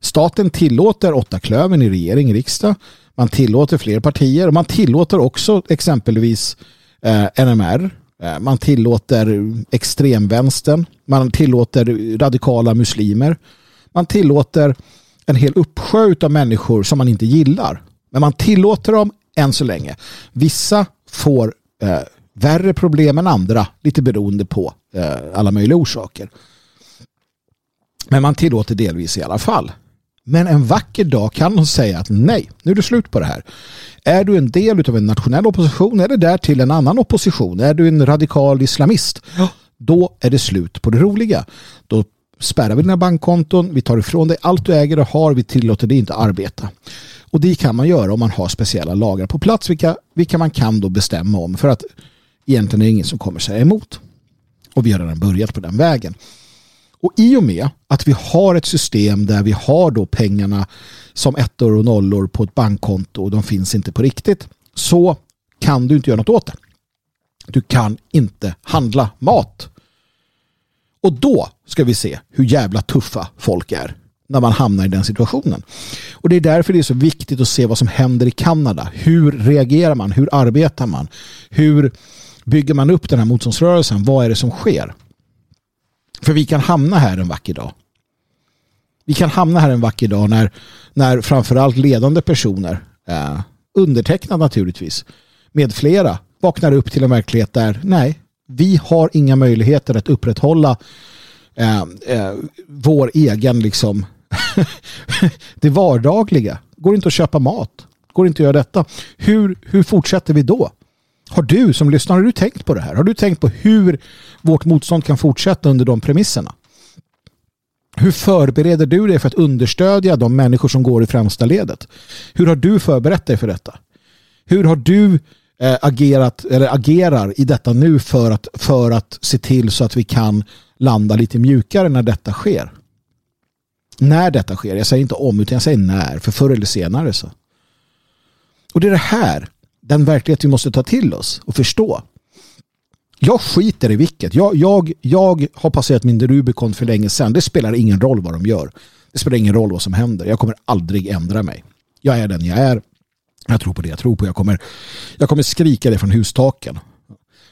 Staten tillåter åtta klöven i regering, riksdag. Man tillåter fler partier och man tillåter också exempelvis eh, NMR. Eh, man tillåter extremvänstern. Man tillåter radikala muslimer. Man tillåter en hel uppsjö av människor som man inte gillar. Men man tillåter dem än så länge. Vissa får eh, värre problem än andra, lite beroende på eh, alla möjliga orsaker. Men man tillåter delvis i alla fall. Men en vacker dag kan de säga att nej, nu är det slut på det här. Är du en del av en nationell opposition eller därtill en annan opposition, är du en radikal islamist, då är det slut på det roliga. Då spärrar vi dina bankkonton, vi tar ifrån dig allt du äger och har, vi tillåter dig inte arbeta. Och det kan man göra om man har speciella lagar på plats, vilka, vilka man kan då bestämma om för att egentligen är det ingen som kommer säga emot. Och vi har redan börjat på den vägen. Och i och med att vi har ett system där vi har då pengarna som ettor och nollor på ett bankkonto och de finns inte på riktigt så kan du inte göra något åt det. Du kan inte handla mat. Och då ska vi se hur jävla tuffa folk är när man hamnar i den situationen. Och det är därför det är så viktigt att se vad som händer i Kanada. Hur reagerar man? Hur arbetar man? Hur bygger man upp den här motståndsrörelsen? Vad är det som sker? För vi kan hamna här en vacker dag. Vi kan hamna här en vacker dag när, när framförallt ledande personer, eh, undertecknad naturligtvis, med flera, vaknar upp till en verklighet där nej, vi har inga möjligheter att upprätthålla eh, eh, vår egen liksom det vardagliga. Går inte att köpa mat. Går inte att göra detta. Hur, hur fortsätter vi då? Har du som lyssnar, har du tänkt på det här? Har du tänkt på hur vårt motstånd kan fortsätta under de premisserna? Hur förbereder du dig för att understödja de människor som går i främsta ledet? Hur har du förberett dig för detta? Hur har du eh, agerat eller agerar i detta nu för att, för att se till så att vi kan landa lite mjukare när detta sker? När detta sker, jag säger inte om utan jag säger när, för förr eller senare så. Och det är det här den verklighet vi måste ta till oss och förstå. Jag skiter i vilket. Jag, jag, jag har passerat min Rubicon för länge sedan. Det spelar ingen roll vad de gör. Det spelar ingen roll vad som händer. Jag kommer aldrig ändra mig. Jag är den jag är. Jag tror på det jag tror på. Jag kommer, jag kommer skrika det från hustaken.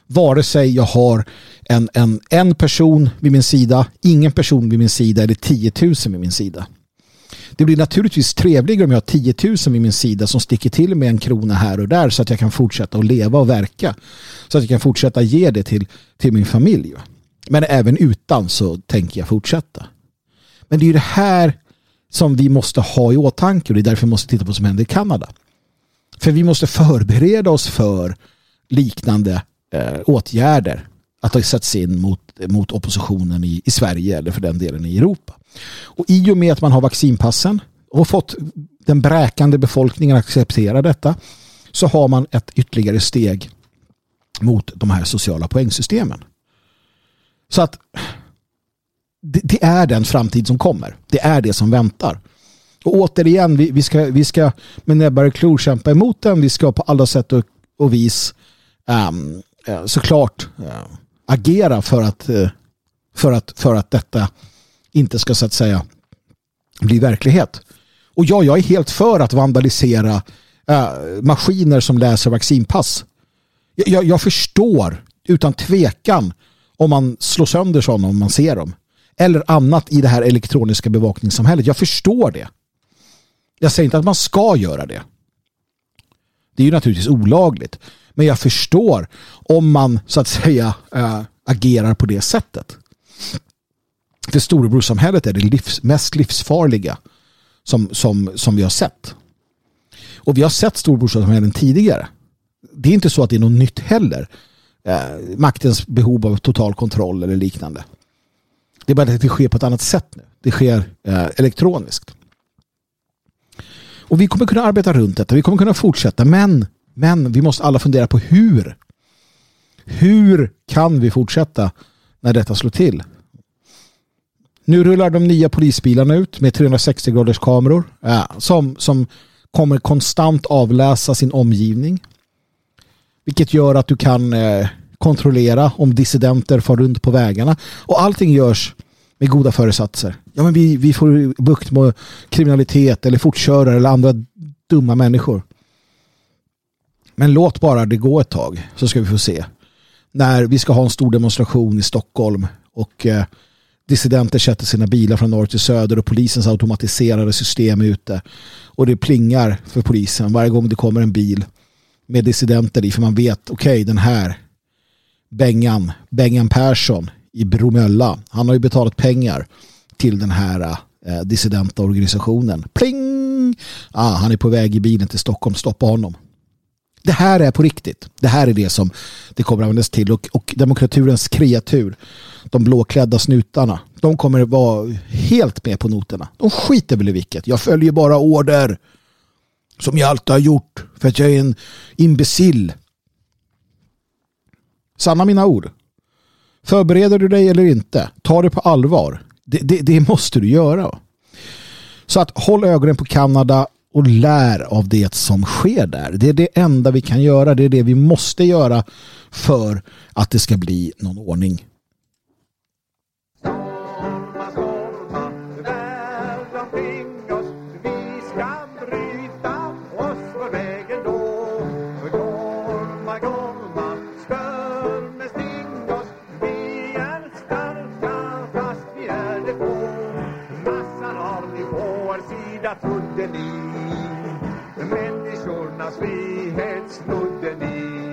Vare sig jag har en, en, en person vid min sida, ingen person vid min sida eller 10 000 vid min sida. Det blir naturligtvis trevligare om jag har 10 000 vid min sida som sticker till med en krona här och där så att jag kan fortsätta att leva och verka. Så att jag kan fortsätta ge det till, till min familj. Men även utan så tänker jag fortsätta. Men det är ju det här som vi måste ha i åtanke och det är därför vi måste titta på vad som händer i Kanada. För vi måste förbereda oss för liknande eh, åtgärder att ha satts in mot, mot oppositionen i, i Sverige eller för den delen i Europa. Och i och med att man har vaccinpassen och fått den bräkande befolkningen att acceptera detta så har man ett ytterligare steg mot de här sociala poängsystemen. Så att det, det, är den framtid som kommer. Det är det som väntar. Och återigen, vi, vi, ska, vi ska med näbbar och klor kämpa emot den. Vi ska på alla sätt och, och vis um, såklart uh, agera för att, uh, för, att, för att detta inte ska så att säga bli verklighet. Och ja, jag är helt för att vandalisera uh, maskiner som läser vaccinpass. Jag, jag, jag förstår utan tvekan om man slår sönder sådana om man ser dem. Eller annat i det här elektroniska bevakningssamhället. Jag förstår det. Jag säger inte att man ska göra det. Det är ju naturligtvis olagligt. Men jag förstår om man så att säga äh, agerar på det sättet. För storebrorssamhället är det livs, mest livsfarliga som, som, som vi har sett. Och vi har sett storebrorssamhällen tidigare. Det är inte så att det är något nytt heller. Eh, maktens behov av total kontroll eller liknande. Det är bara att det sker på ett annat sätt nu. Det sker eh, elektroniskt. Och vi kommer kunna arbeta runt detta. Vi kommer kunna fortsätta. Men, men vi måste alla fundera på hur. Hur kan vi fortsätta när detta slår till? Nu rullar de nya polisbilarna ut med 360 graders kameror ja, som, som kommer konstant avläsa sin omgivning. Vilket gör att du kan eh, kontrollera om dissidenter far runt på vägarna. Och allting görs med goda föresatser. Ja, men vi, vi får bukt med kriminalitet eller fortkörare eller andra dumma människor. Men låt bara det gå ett tag så ska vi få se. När vi ska ha en stor demonstration i Stockholm och eh, dissidenter sätter sina bilar från norr till söder och polisens automatiserade system är ute. Och det plingar för polisen varje gång det kommer en bil med dissidenter i för man vet okej okay, den här Bengan, Bengan Persson i Bromölla. Han har ju betalat pengar till den här eh, dissidenta organisationen. Pling! Ah, han är på väg i bilen till Stockholm. Stoppa honom. Det här är på riktigt. Det här är det som det kommer användas till. Och, och demokraturens kreatur, de blåklädda snutarna, de kommer att vara helt med på noterna. De skiter väl i vilket. Jag följer bara order. Som jag alltid har gjort. För att jag är en imbecill. Sanna mina ord. Förbereder du dig eller inte? Ta det på allvar. Det, det, det måste du göra. Så att håll ögonen på Kanada och lär av det som sker där. Det är det enda vi kan göra. Det är det vi måste göra för att det ska bli någon ordning. snodde människornas frihet snodde ni.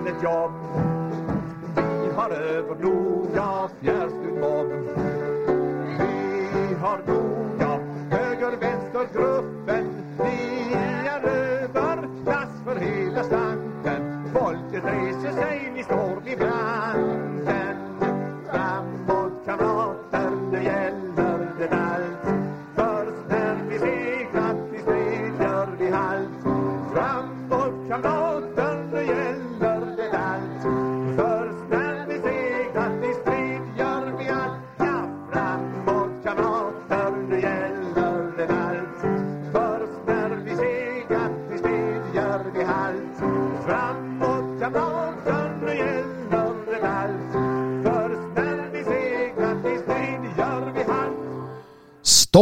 and that you're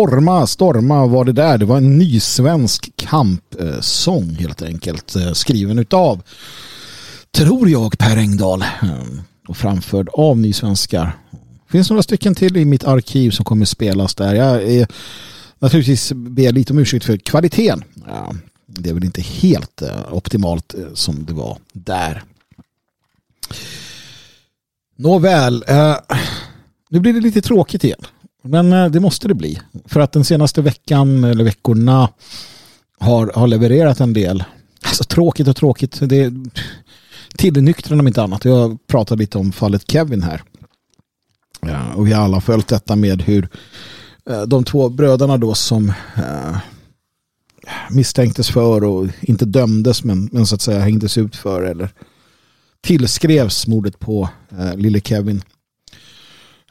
Storma, storma var det där. Det var en ny svensk kampsång helt enkelt. Eh, skriven utav, tror jag, Per Engdahl. Eh, och framförd av nysvenskar. Det finns några stycken till i mitt arkiv som kommer spelas där. Jag är naturligtvis ber lite om ursäkt för kvaliteten. Ja, det är väl inte helt eh, optimalt som det var där. Nåväl, eh, nu blir det lite tråkigt igen. Men eh, det måste det bli. För att den senaste veckan eller veckorna har, har levererat en del. Alltså tråkigt och tråkigt. Det är tillnyktrande om inte annat. Jag pratade lite om fallet Kevin här. Ja, och vi har alla följt detta med hur eh, de två bröderna då som eh, misstänktes för och inte dömdes men, men så att säga hängdes ut för eller tillskrevs mordet på eh, lille Kevin.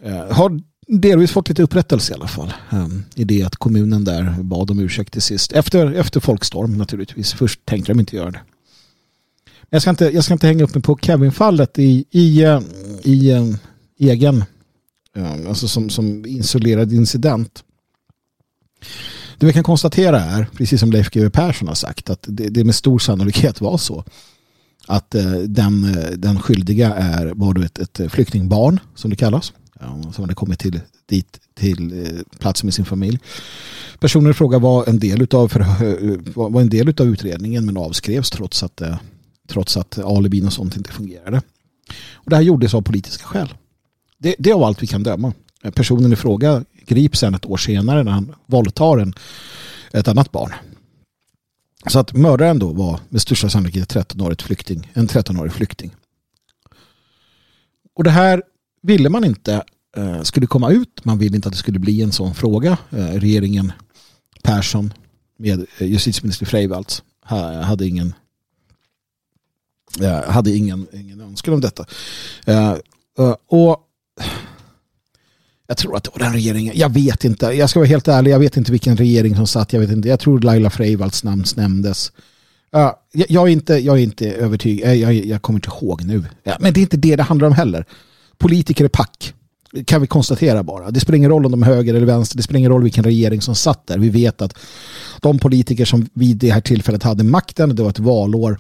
Eh, har delvis fått lite upprättelse i alla fall. Um, I det att kommunen där bad om ursäkt till sist. Efter, efter folkstorm naturligtvis. Först tänkte de inte göra det. Jag ska inte, jag ska inte hänga upp mig på Kevin-fallet i, i, eh, i eh, egen, ehm, alltså som, som isolerad incident. Det vi kan konstatera är, precis som Leif GW Persson har sagt, att det, det med stor sannolikhet var så att eh, den, den skyldiga är var då ett, ett flyktingbarn som det kallas. Ja, som hade kommit till, dit till eh, platsen med sin familj. Personen i fråga var en del av för, eh, var en del av utredningen men avskrevs trots att, eh, trots att alibin och sånt inte fungerade. Och det här gjordes av politiska skäl. Det, det är av allt vi kan döma. Personen i fråga grips sen ett år senare när han våldtar en, ett annat barn. Så att mördaren då var med största sannolikhet 13 flykting, en 13-årig flykting. Och det här ville man inte eh, skulle komma ut. Man ville inte att det skulle bli en sån fråga. Eh, regeringen Persson med eh, justitieminister Freivalds hade ingen eh, hade ingen, ingen önskan om detta. Eh, eh, och jag tror att det var den regeringen. Jag vet inte. Jag ska vara helt ärlig. Jag vet inte vilken regering som satt. Jag vet inte. Jag tror Laila Freivalds namn nämndes. Uh, jag, jag, är inte, jag är inte övertygad. Jag, jag, jag kommer inte ihåg nu. Ja, men det är inte det det handlar om heller. Politiker är pack. Kan vi konstatera bara. Det spelar ingen roll om de är höger eller vänster. Det spelar ingen roll vilken regering som satt där. Vi vet att de politiker som vid det här tillfället hade makten, det var ett valår,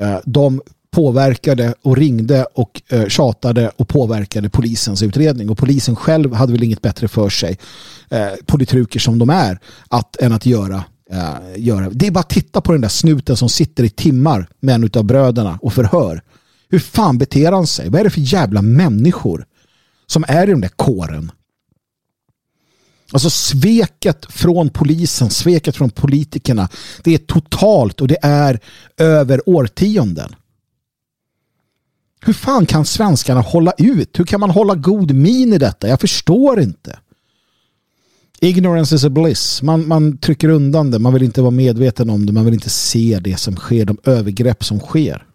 eh, de påverkade och ringde och eh, tjatade och påverkade polisens utredning. Och polisen själv hade väl inget bättre för sig, eh, politruker som de är, att, än att göra Uh, göra. Det är bara att titta på den där snuten som sitter i timmar med en av bröderna och förhör. Hur fan beter han sig? Vad är det för jävla människor som är i den där kåren? Alltså sveket från polisen, sveket från politikerna, det är totalt och det är över årtionden. Hur fan kan svenskarna hålla ut? Hur kan man hålla god min i detta? Jag förstår inte. Ignorance is a bliss. Man, man trycker undan det. Man vill inte vara medveten om det. Man vill inte se det som sker. De övergrepp som sker.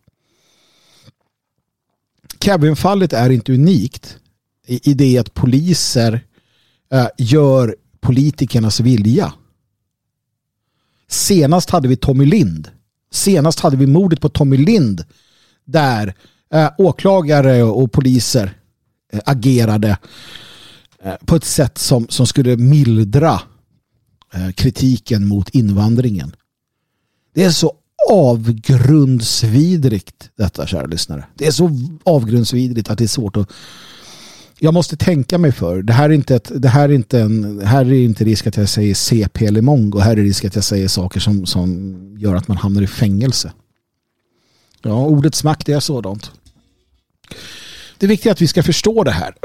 Kevin-fallet är inte unikt i, i det att poliser eh, gör politikernas vilja. Senast hade vi Tommy Lind. Senast hade vi mordet på Tommy Lind där eh, åklagare och poliser eh, agerade eh, på ett sätt som, som skulle mildra eh, kritiken mot invandringen. Det är så avgrundsvidrigt detta, kära lyssnare. Det är så avgrundsvidrigt att det är svårt att jag måste tänka mig för. Det här är inte, ett, det här är inte, en, här är inte risk att jag säger CP eller mongo. Här är risk att jag säger saker som, som gör att man hamnar i fängelse. Ja, ordets makt är sådant. Det är viktigt att vi ska förstå det här.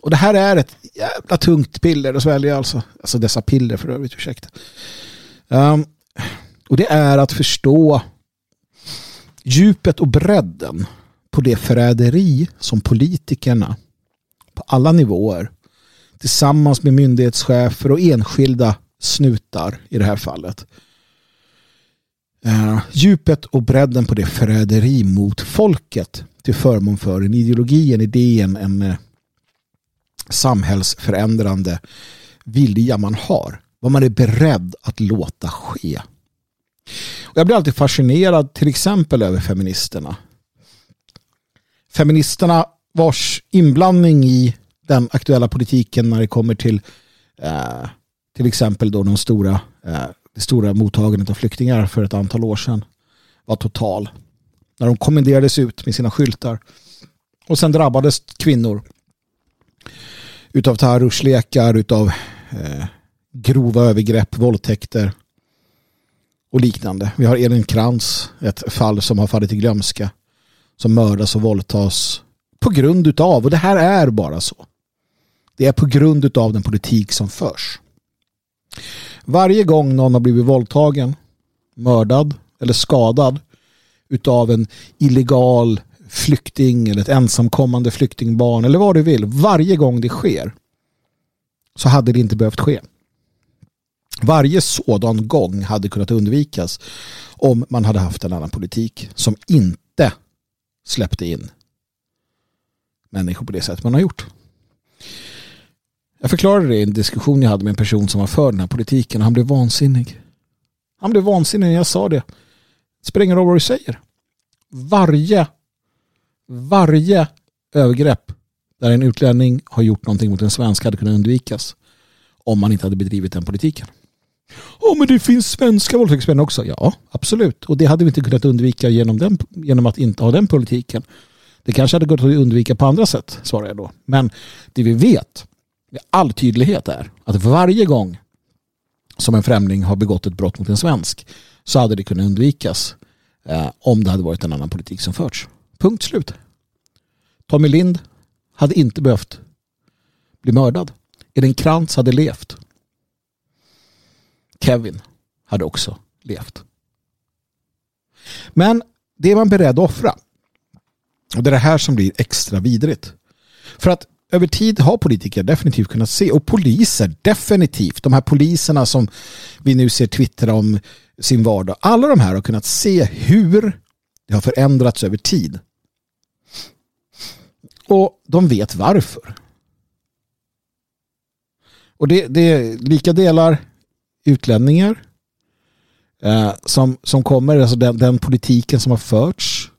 Och det här är ett jävla tungt piller att svälja alltså. Alltså dessa piller för övrigt, ursäkta. Um, och det är att förstå djupet och bredden på det förräderi som politikerna på alla nivåer tillsammans med myndighetschefer och enskilda snutar i det här fallet uh, djupet och bredden på det förräderi mot folket till förmån för en ideologi, en idé, en, en uh, samhällsförändrande vilja man har. Vad man är beredd att låta ske. Och jag blir alltid fascinerad till exempel över feministerna. Feministerna vars inblandning i den aktuella politiken när det kommer till eh, till exempel då de stora, eh, det stora mottagandet av flyktingar för ett antal år sedan var total. När de kommenderades ut med sina skyltar. Och sen drabbades kvinnor utav terrorslekar, utav eh, grova övergrepp, våldtäkter och liknande. Vi har Elin Krantz, ett fall som har fallit i glömska, som mördas och våldtas på grund utav, och det här är bara så. Det är på grund utav den politik som förs. Varje gång någon har blivit våldtagen, mördad eller skadad utav en illegal flykting eller ett ensamkommande flyktingbarn eller vad du vill. Varje gång det sker så hade det inte behövt ske. Varje sådan gång hade kunnat undvikas om man hade haft en annan politik som inte släppte in människor på det sätt man har gjort. Jag förklarade det i en diskussion jag hade med en person som var för den här politiken och han blev vansinnig. Han blev vansinnig när jag sa det. Det spelar ingen roll vad du säger. Varje, varje övergrepp där en utlänning har gjort någonting mot en svensk hade kunnat undvikas om man inte hade bedrivit den politiken. Ja, men det finns svenska våldtäktsmän också. Ja, absolut. Och det hade vi inte kunnat undvika genom, den, genom att inte ha den politiken. Det kanske hade gått att undvika på andra sätt, svarar jag då. Men det vi vet med all tydlighet är att varje gång som en främling har begått ett brott mot en svensk så hade det kunnat undvikas eh, om det hade varit en annan politik som förts. Punkt slut. Tommy Lind hade inte behövt bli mördad. Eden Krantz hade levt. Kevin hade också levt. Men det är man beredd att offra. Och det är det här som blir extra vidrigt. För att över tid har politiker definitivt kunnat se och poliser definitivt. De här poliserna som vi nu ser twittra om sin vardag. Alla de här har kunnat se hur det har förändrats över tid. Och de vet varför. Och det, det är lika delar utlänningar eh, som, som kommer, alltså den, den politiken som har förts.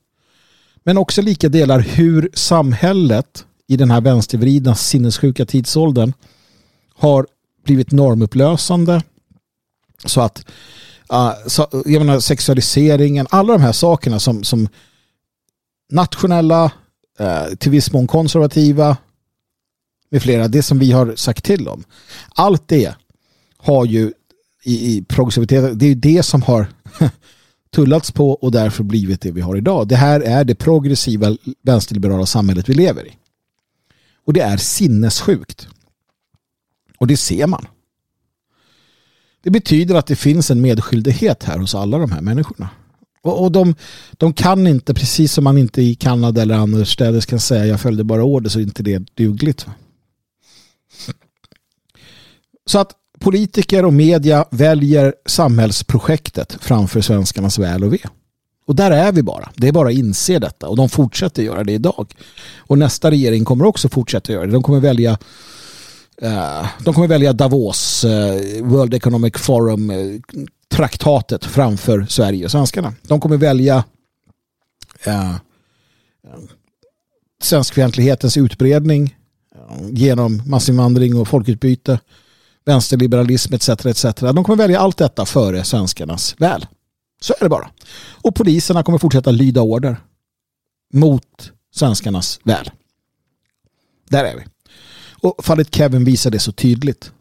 Men också lika delar hur samhället i den här vänstervridna sinnessjuka tidsåldern har blivit normupplösande så att uh, så, jag menar, sexualiseringen, alla de här sakerna som, som nationella, uh, till viss mån konservativa med flera, det som vi har sagt till om. Allt det har ju i, i progressivitet, det är det som har tullats på och därför blivit det vi har idag. Det här är det progressiva vänsterliberala samhället vi lever i. Och det är sinnessjukt. Och det ser man. Det betyder att det finns en medskyldighet här hos alla de här människorna. Och, och de, de kan inte, precis som man inte i Kanada eller annorstädes kan säga jag följde bara order så är inte det dugligt. Så att politiker och media väljer samhällsprojektet framför svenskarnas väl och ve. Och där är vi bara. Det är bara att inse detta. Och de fortsätter göra det idag. Och nästa regering kommer också fortsätta göra det. De kommer välja eh, de kommer välja Davos, eh, World Economic Forum-traktatet eh, framför Sverige och svenskarna. De kommer välja svenskfientlighetens utbredning genom massinvandring och folkutbyte, vänsterliberalism etc. etc. De kommer välja allt detta före svenskarnas väl. Så är det bara. Och poliserna kommer fortsätta lyda order mot svenskarnas väl. Där är vi. Och fallet Kevin visar det så tydligt.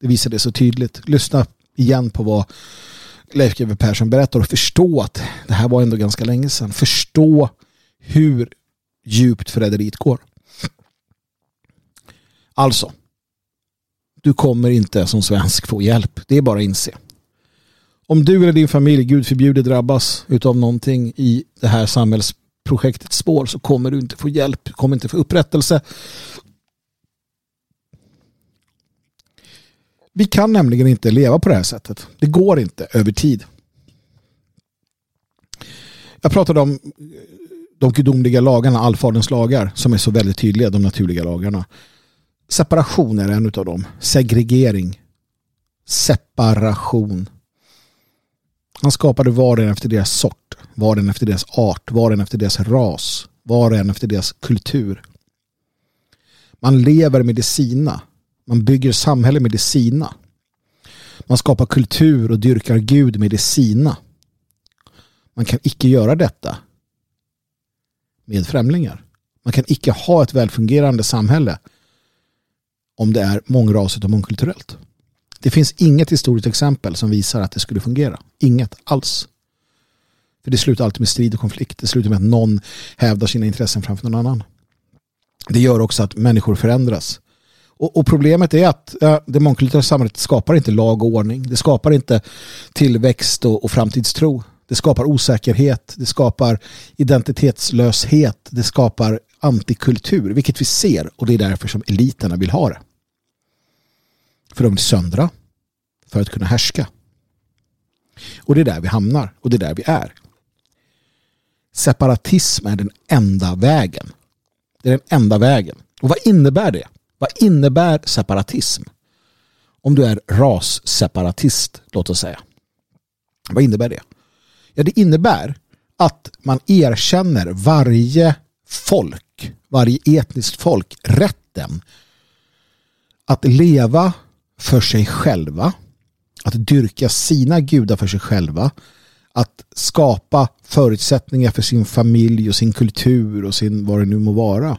Det visar det så tydligt. Lyssna igen på vad Leif GW Persson berättar och förstå att det här var ändå ganska länge sedan. Förstå hur djupt förräderiet går. Alltså, du kommer inte som svensk få hjälp. Det är bara att inse om du eller din familj, gud förbjude, drabbas av någonting i det här samhällsprojektets spår så kommer du inte få hjälp, du kommer inte få upprättelse. Vi kan nämligen inte leva på det här sättet. Det går inte över tid. Jag pratade om de gudomliga lagarna, allfaderns lagar, som är så väldigt tydliga, de naturliga lagarna. Separation är en av dem. Segregering. Separation. Han skapade var och en efter deras sort, var och en efter deras art, var och en efter deras ras, var och en efter deras kultur. Man lever med det sina. Man bygger samhälle med det sina. Man skapar kultur och dyrkar Gud med det sina. Man kan icke göra detta med främlingar. Man kan icke ha ett välfungerande samhälle om det är mångrasigt och mångkulturellt. Det finns inget historiskt exempel som visar att det skulle fungera. Inget alls. För det slutar alltid med strid och konflikt. Det slutar med att någon hävdar sina intressen framför någon annan. Det gör också att människor förändras. Och, och problemet är att äh, det mångkulturella samhället skapar inte lag och ordning. Det skapar inte tillväxt och, och framtidstro. Det skapar osäkerhet. Det skapar identitetslöshet. Det skapar antikultur, vilket vi ser. Och det är därför som eliterna vill ha det. För de vill söndra. För att kunna härska. Och det är där vi hamnar. Och det är där vi är. Separatism är den enda vägen. Det är den enda vägen. Och vad innebär det? Vad innebär separatism? Om du är rasseparatist, låt oss säga. Vad innebär det? Ja, det innebär att man erkänner varje folk, varje etniskt folk rätten att leva för sig själva, att dyrka sina gudar för sig själva, att skapa förutsättningar för sin familj och sin kultur och sin vad det nu må vara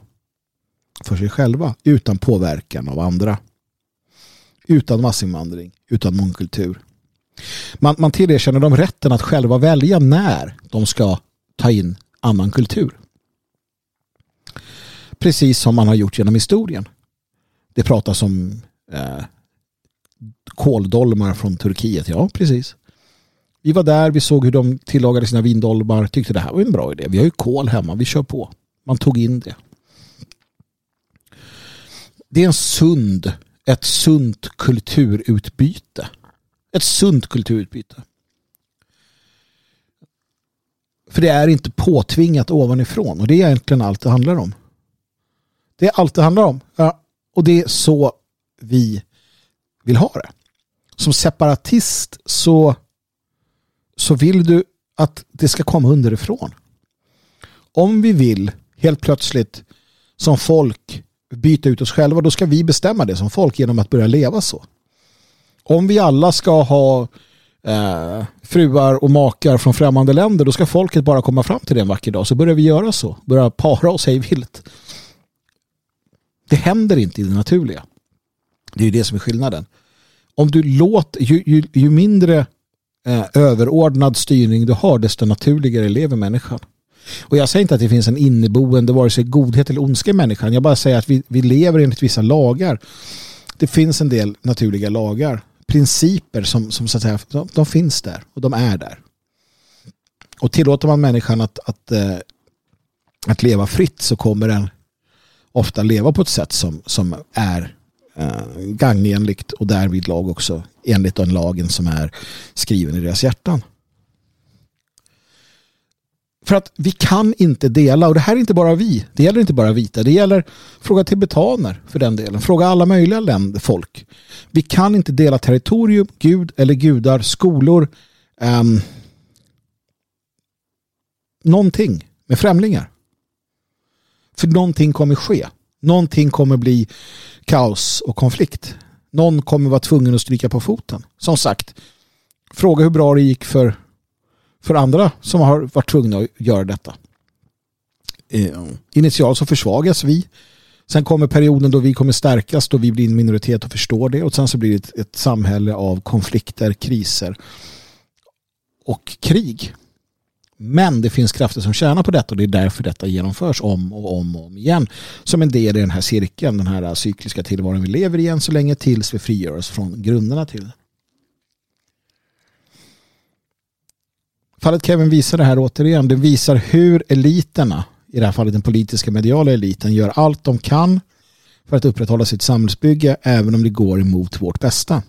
för sig själva utan påverkan av andra. Utan massinvandring, utan mångkultur. Man, man tillerkänner dem rätten att själva välja när de ska ta in annan kultur. Precis som man har gjort genom historien. Det pratas om eh, kåldolmar från Turkiet. Ja, precis. Vi var där, vi såg hur de tillagade sina vindolmar, tyckte det här var en bra idé. Vi har ju kol hemma, vi kör på. Man tog in det. Det är en sund, ett sunt kulturutbyte. Ett sunt kulturutbyte. För det är inte påtvingat ovanifrån och det är egentligen allt det handlar om. Det är allt det handlar om. Ja, och det är så vi vill ha det. Som separatist så, så vill du att det ska komma underifrån. Om vi vill helt plötsligt som folk byta ut oss själva då ska vi bestämma det som folk genom att börja leva så. Om vi alla ska ha eh, fruar och makar från främmande länder då ska folket bara komma fram till det en vacker dag så börjar vi göra så. Börja para oss hej vilt. Det händer inte i det naturliga. Det är ju det som är skillnaden. Om du låter, ju, ju, ju mindre eh, överordnad styrning du har desto naturligare lever människan. Och jag säger inte att det finns en inneboende vare sig godhet eller ondska i människan. Jag bara säger att vi, vi lever enligt vissa lagar. Det finns en del naturliga lagar. Principer som, som så att säga, de, de finns där och de är där. Och tillåter man människan att, att, eh, att leva fritt så kommer den ofta leva på ett sätt som, som är eh, gagnenligt och därvid lag också enligt den lagen som är skriven i deras hjärtan. För att vi kan inte dela, och det här är inte bara vi, det gäller inte bara vita, det gäller fråga tibetaner för den delen, fråga alla möjliga länder, folk. Vi kan inte dela territorium, gud eller gudar, skolor, um, någonting med främlingar. För någonting kommer ske. Någonting kommer bli kaos och konflikt. Någon kommer vara tvungen att stryka på foten. Som sagt, fråga hur bra det gick för för andra som har varit tvungna att göra detta. Eh, initialt så försvagas vi. Sen kommer perioden då vi kommer stärkas, då vi blir en minoritet och förstår det. Och sen så blir det ett, ett samhälle av konflikter, kriser och krig. Men det finns krafter som tjänar på detta och det är därför detta genomförs om och om och om igen. Som en del i den här cirkeln, den här cykliska tillvaron vi lever i än så länge tills vi frigör oss från grunderna till det. Fallet Kevin visar det här återigen. Det visar hur eliterna, i det här fallet den politiska mediala eliten, gör allt de kan för att upprätthålla sitt samhällsbygge även om det går emot vårt bästa.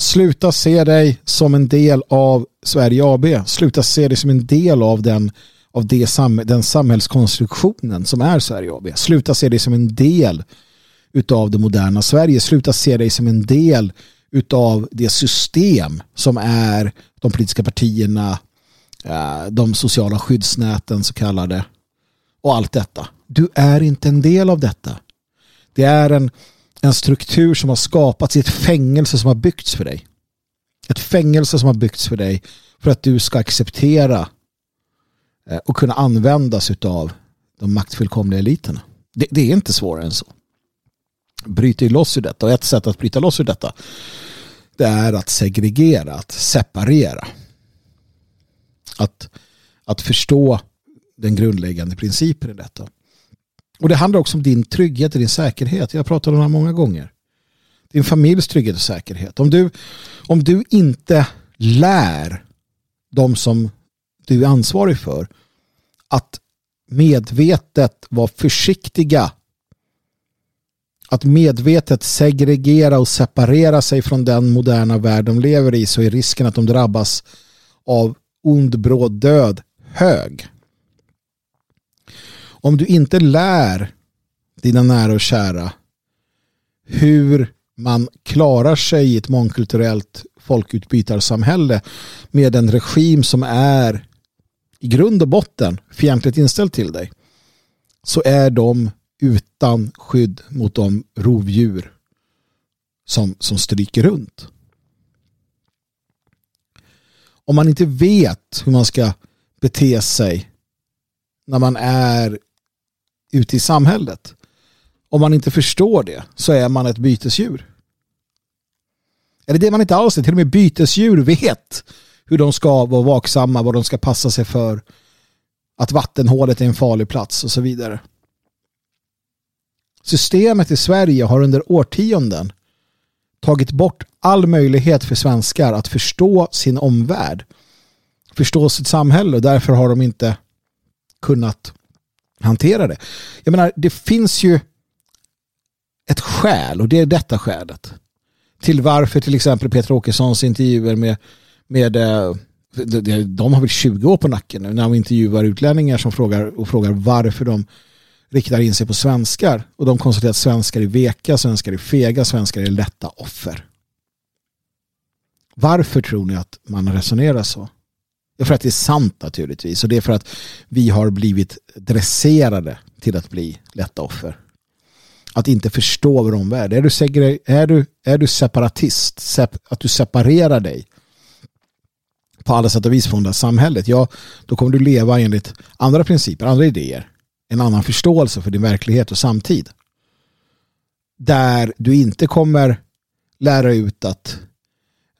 Sluta se dig som en del av Sverige AB. Sluta se dig som en del av den, av det sam, den samhällskonstruktionen som är Sverige AB. Sluta se dig som en del utav det moderna Sverige. Sluta se dig som en del utav det system som är de politiska partierna, eh, de sociala skyddsnäten så kallade och allt detta. Du är inte en del av detta. Det är en, en struktur som har skapats i ett fängelse som har byggts för dig. Ett fängelse som har byggts för dig för att du ska acceptera eh, och kunna användas av de maktfullkomliga eliterna. Det, det är inte svårare än så. Bryt dig loss ur detta och ett sätt att bryta loss ur detta det är att segregera, att separera. Att, att förstå den grundläggande principen i detta. Och det handlar också om din trygghet och din säkerhet. Jag har pratat om det här många gånger. Din familjs trygghet och säkerhet. Om du, om du inte lär de som du är ansvarig för att medvetet vara försiktiga att medvetet segregera och separera sig från den moderna värld de lever i så är risken att de drabbas av ond bråd död hög. Om du inte lär dina nära och kära hur man klarar sig i ett mångkulturellt folkutbytarsamhälle med en regim som är i grund och botten fientligt inställd till dig så är de utan skydd mot de rovdjur som, som stryker runt. Om man inte vet hur man ska bete sig när man är ute i samhället. Om man inte förstår det så är man ett bytesdjur. Eller det man inte alls är, till och med bytesdjur vet hur de ska vara vaksamma, vad de ska passa sig för, att vattenhålet är en farlig plats och så vidare. Systemet i Sverige har under årtionden tagit bort all möjlighet för svenskar att förstå sin omvärld. Förstå sitt samhälle och därför har de inte kunnat hantera det. Jag menar, det finns ju ett skäl och det är detta skälet till varför till exempel Peter Åkessons intervjuer med, med eh, de har väl 20 år på nacken nu när de intervjuar utlänningar som frågar och frågar varför de riktar in sig på svenskar och de konstaterar att svenskar är veka, svenskar är fega, svenskar är lätta offer. Varför tror ni att man resonerar så? Ja, för att det är sant naturligtvis och det är för att vi har blivit dresserade till att bli lätta offer. Att inte förstå vår omvärld. Är du, är du, är du separatist, sep, att du separerar dig på alla sätt och vis från det här samhället, ja, då kommer du leva enligt andra principer, andra idéer en annan förståelse för din verklighet och samtid. Där du inte kommer lära ut att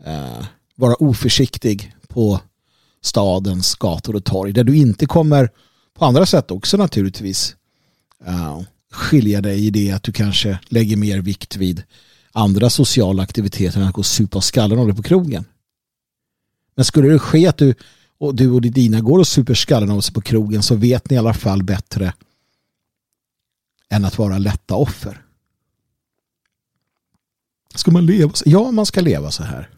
eh, vara oförsiktig på stadens gator och torg. Där du inte kommer på andra sätt också naturligtvis uh, skilja dig i det att du kanske lägger mer vikt vid andra sociala aktiviteter än att gå och supa skallen av dig på krogen. Men skulle det ske att du och du och dina går och super skallen av sig på krogen så vet ni i alla fall bättre än att vara lätta offer. Ska man leva så? Ja, man ska leva så här.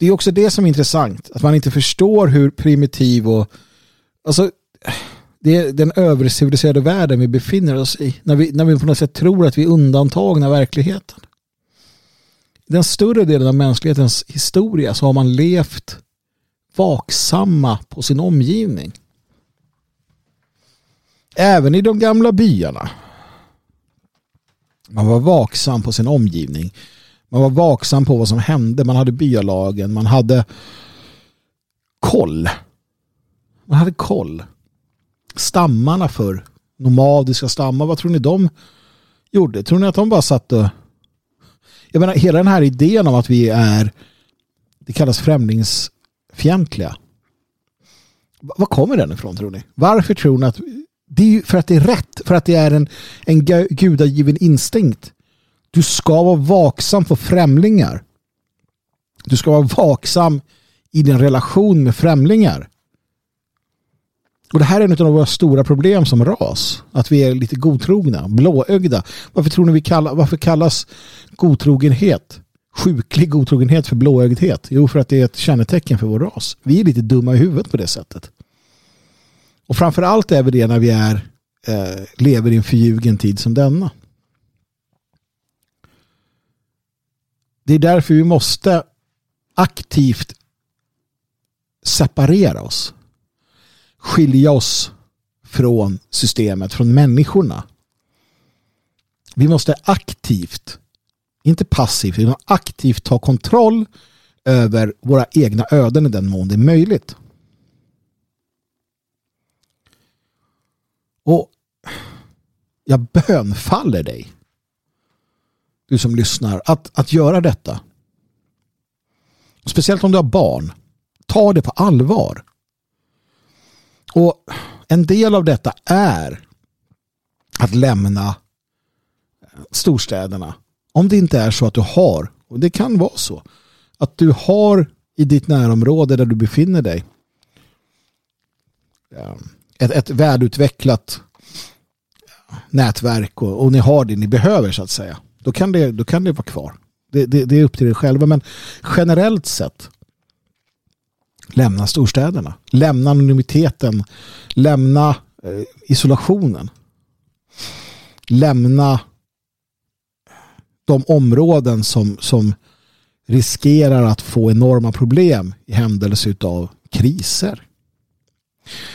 Det är också det som är intressant. Att man inte förstår hur primitiv och alltså det är den överciviliserade världen vi befinner oss i. När vi, när vi på något sätt tror att vi är undantagna verkligheten. Den större delen av mänsklighetens historia så har man levt vaksamma på sin omgivning. Även i de gamla byarna. Man var vaksam på sin omgivning. Man var vaksam på vad som hände. Man hade byalagen. Man hade koll. Man hade koll. Stammarna för nomadiska stammar. Vad tror ni de gjorde? Tror ni att de bara satt och... Jag menar, hela den här idén om att vi är det kallas främlingsfientliga. Var kommer den ifrån tror ni? Varför tror ni att det är ju för att det är rätt, för att det är en, en gudagiven instinkt. Du ska vara vaksam på främlingar. Du ska vara vaksam i din relation med främlingar. Och det här är en av våra stora problem som ras. Att vi är lite godtrogna, blåögda. Varför tror ni vi kallar, varför kallas godtrogenhet sjuklig godtrogenhet för blåögdhet? Jo, för att det är ett kännetecken för vår ras. Vi är lite dumma i huvudet på det sättet. Och framför allt är vi det när vi är, eh, lever i en förljugen tid som denna. Det är därför vi måste aktivt separera oss. Skilja oss från systemet, från människorna. Vi måste aktivt, inte passivt, utan aktivt ta kontroll över våra egna öden i den mån det är möjligt. Och jag bönfaller dig, du som lyssnar, att, att göra detta. Speciellt om du har barn. Ta det på allvar. Och en del av detta är att lämna storstäderna. Om det inte är så att du har, och det kan vara så, att du har i ditt närområde där du befinner dig eh, ett, ett välutvecklat nätverk och, och, ni har det ni behöver så att säga. Då kan det, då kan det vara kvar. Det, det, det är upp till er själva men generellt sett lämna storstäderna. Lämna anonymiteten. Lämna eh, isolationen. Lämna de områden som, som riskerar att få enorma problem i händelse av kriser.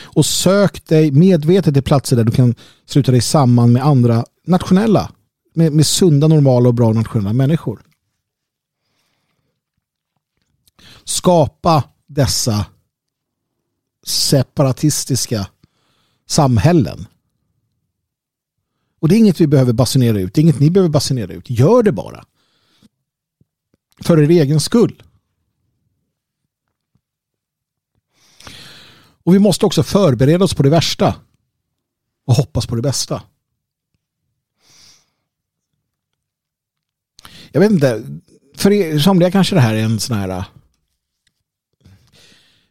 Och sök dig medvetet till platser där du kan sluta dig samman med andra nationella, med, med sunda, normala och bra nationella människor. Skapa dessa separatistiska samhällen. Och det är inget vi behöver basunera ut. Det är inget ni behöver basunera ut. Gör det bara. För er egen skull. Och vi måste också förbereda oss på det värsta. Och hoppas på det bästa. Jag vet inte. För er, somliga kanske det här är en sån här äh,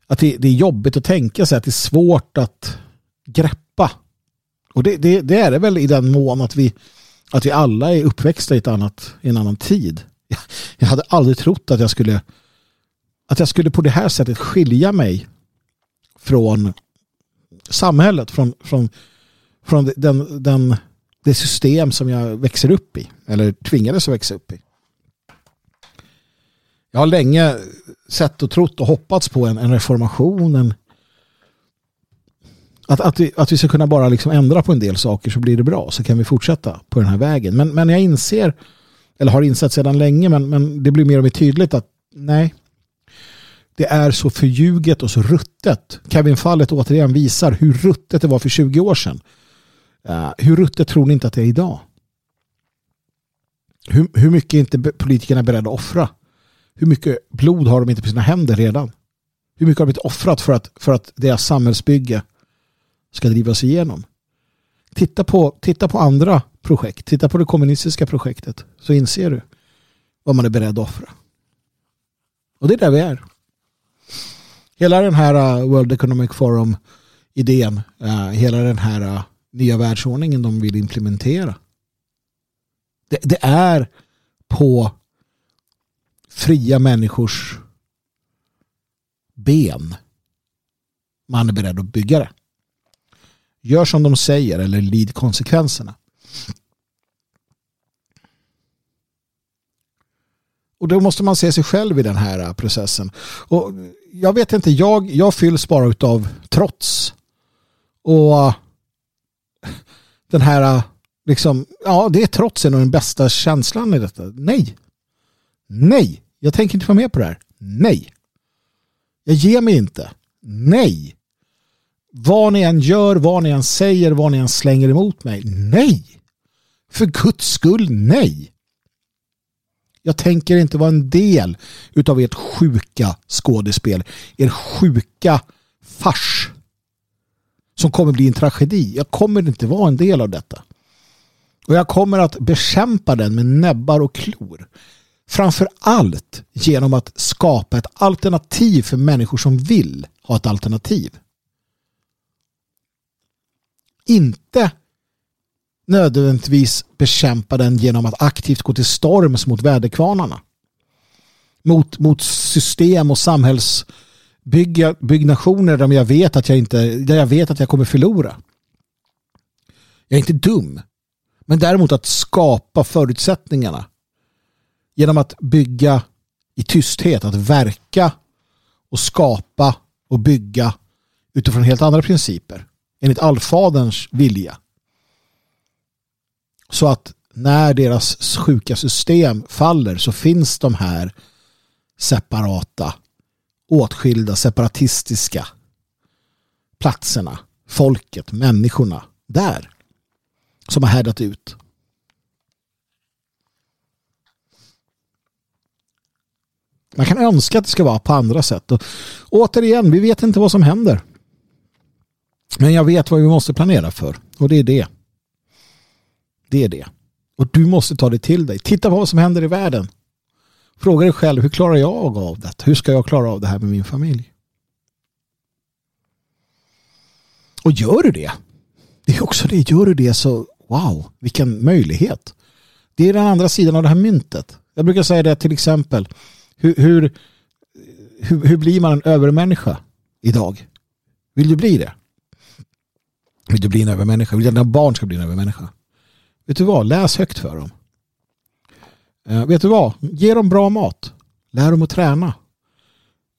att det, det, är jobbigt att tänka sig att det är svårt att greppa. Och det, det, det, är det väl i den mån att vi, att vi alla är uppväxta i, ett annat, i en annan tid. Jag hade aldrig trott att jag skulle att jag skulle på det här sättet skilja mig från samhället, från, från, från den, den, det system som jag växer upp i, eller tvingades att växa upp i. Jag har länge sett och trott och hoppats på en, en reformation. En, att, att, vi, att vi ska kunna bara liksom ändra på en del saker så blir det bra. Så kan vi fortsätta på den här vägen. Men, men jag inser, eller har insett sedan länge, men, men det blir mer och mer tydligt att nej, det är så förljuget och så ruttet. Kevin-fallet återigen visar hur ruttet det var för 20 år sedan. Uh, hur ruttet tror ni inte att det är idag? Hur, hur mycket är inte politikerna beredda att offra hur mycket blod har de inte på sina händer redan? Hur mycket har de blivit offrat för att, för att deras samhällsbygge ska drivas igenom? Titta på, titta på andra projekt. Titta på det kommunistiska projektet. Så inser du vad man är beredd att offra. Och det är där vi är. Hela den här uh, World Economic Forum idén, uh, hela den här uh, nya världsordningen de vill implementera. Det, det är på fria människors ben man är beredd att bygga det. Gör som de säger eller lid konsekvenserna. Och då måste man se sig själv i den här processen. Och jag vet inte, jag, jag fylls bara av trots. Och den här, liksom, ja det är trotsen och den bästa känslan i detta. Nej. Nej. Jag tänker inte vara med på det här. Nej. Jag ger mig inte. Nej. Vad ni än gör, vad ni än säger, vad ni än slänger emot mig. Nej. För guds skull, nej. Jag tänker inte vara en del utav ert sjuka skådespel. Er sjuka fars. Som kommer bli en tragedi. Jag kommer inte vara en del av detta. Och jag kommer att bekämpa den med näbbar och klor. Framför allt genom att skapa ett alternativ för människor som vill ha ett alternativ. Inte nödvändigtvis bekämpa den genom att aktivt gå till storms mot väderkvarnarna. mot, mot system och samhällsbyggnationer där jag vet att jag inte där jag vet att jag kommer förlora. Jag är inte dum. Men däremot att skapa förutsättningarna genom att bygga i tysthet, att verka och skapa och bygga utifrån helt andra principer. Enligt allfaderns vilja. Så att när deras sjuka system faller så finns de här separata, åtskilda, separatistiska platserna, folket, människorna där som har härdat ut. Man kan önska att det ska vara på andra sätt. Och återigen, vi vet inte vad som händer. Men jag vet vad vi måste planera för. Och det är det. Det är det. Och du måste ta det till dig. Titta på vad som händer i världen. Fråga dig själv, hur klarar jag av det? Hur ska jag klara av det här med min familj? Och gör du det? Det är också det. Gör du det så, wow, vilken möjlighet. Det är den andra sidan av det här myntet. Jag brukar säga det till exempel. Hur, hur, hur, hur blir man en övermänniska idag? Vill du bli det? Vill du bli en övermänniska? Vill du att dina barn ska bli en övermänniska? Vet du vad? Läs högt för dem. Eh, vet du vad? Ge dem bra mat. Lär dem att träna.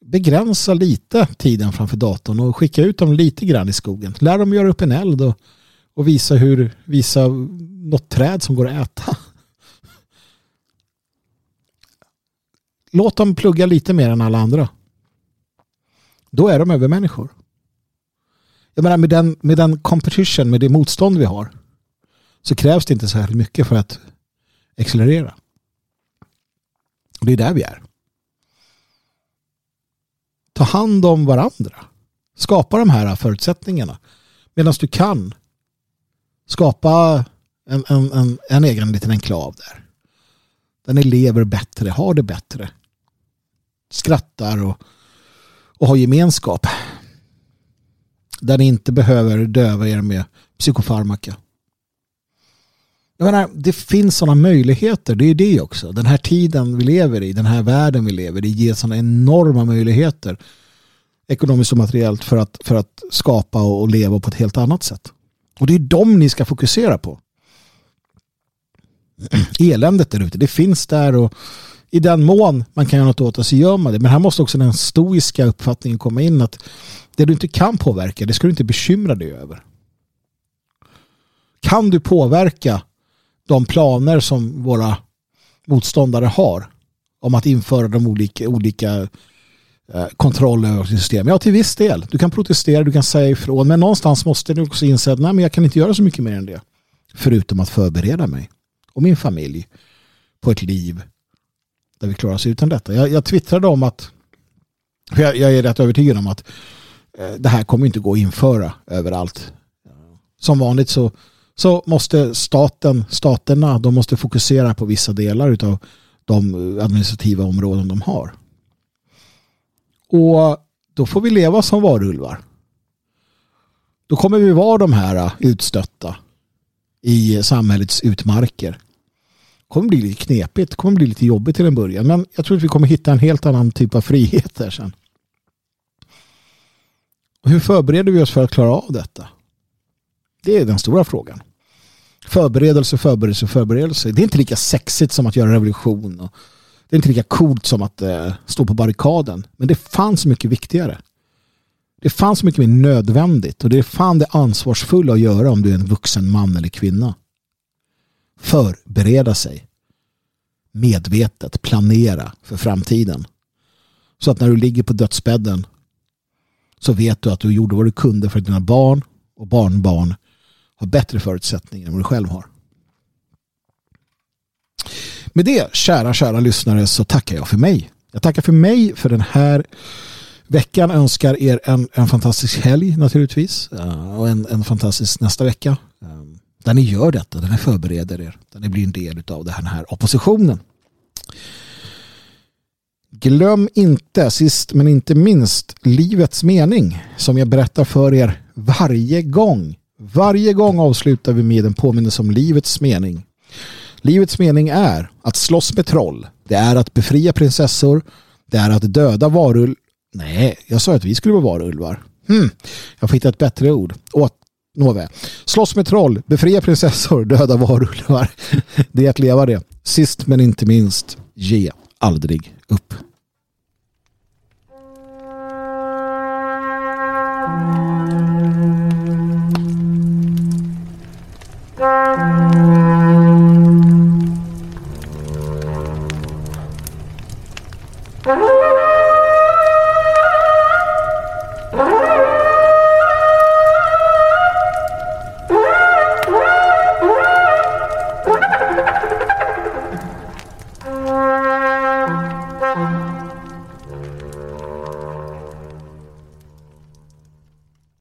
Begränsa lite tiden framför datorn och skicka ut dem lite grann i skogen. Lär dem göra upp en eld och, och visa hur visa något träd som går att äta. Låt dem plugga lite mer än alla andra. Då är de övermänniskor. Jag menar med den, med den competition, med det motstånd vi har så krävs det inte särskilt mycket för att accelerera. Och det är där vi är. Ta hand om varandra. Skapa de här förutsättningarna. Medan du kan skapa en, en, en, en egen liten enklav där. Där ni lever bättre, har det bättre. Skrattar och, och har gemenskap. Där ni inte behöver döva er med psykofarmaka. Jag menar, det finns sådana möjligheter. Det är det också. Den här tiden vi lever i, den här världen vi lever i ger sådana enorma möjligheter ekonomiskt och materiellt för att, för att skapa och leva på ett helt annat sätt. Och det är dem ni ska fokusera på. Eländet där ute, det finns där och i den mån man kan göra något åt det så gör man det. Men här måste också den stoiska uppfattningen komma in att det du inte kan påverka, det ska du inte bekymra dig över. Kan du påverka de planer som våra motståndare har om att införa de olika, olika eh, kontroller och system. Ja, till viss del. Du kan protestera, du kan säga ifrån, men någonstans måste du också inse att nej, men jag kan inte göra så mycket mer än det. Förutom att förbereda mig och min familj på ett liv där vi klarar oss utan detta. Jag, jag twittrade om att jag, jag är rätt övertygad om att eh, det här kommer inte gå att införa överallt. Som vanligt så så måste staten, staterna, de måste fokusera på vissa delar av de administrativa områden de har. Och då får vi leva som varulvar. Då kommer vi vara de här eh, utstötta i samhällets utmarker. Det kommer bli lite knepigt, det kommer bli lite jobbigt till en början. Men jag tror att vi kommer hitta en helt annan typ av frihet där sen. Och hur förbereder vi oss för att klara av detta? Det är den stora frågan. Förberedelse, förberedelse, förberedelse. Det är inte lika sexigt som att göra revolution. Och det är inte lika coolt som att eh, stå på barrikaden. Men det fanns mycket viktigare. Det fanns mycket mer nödvändigt och det är fan det ansvarsfulla att göra om du är en vuxen man eller kvinna. Förbereda sig. Medvetet planera för framtiden. Så att när du ligger på dödsbädden så vet du att du gjorde vad du kunde för att dina barn och barnbarn har bättre förutsättningar än vad du själv har. Med det, kära, kära lyssnare, så tackar jag för mig. Jag tackar för mig för den här veckan. Önskar er en, en fantastisk helg naturligtvis. Eh, och en, en fantastisk nästa vecka. Eh, där ni gör detta, där ni förbereder er. Där ni blir en del av den här oppositionen. Glöm inte, sist men inte minst, livets mening som jag berättar för er varje gång varje gång avslutar vi med en påminnelse om livets mening. Livets mening är att slåss med troll, Det är att befria prinsessor. Det är att döda varulv. Nej, jag sa att vi skulle vara varulvar. Hmm. Jag får hitta ett bättre ord. Åt, Nåväl. Slåss med troll, befria prinsessor, döda varulvar. Det är att leva det. Sist men inte minst, ge aldrig upp. Mm.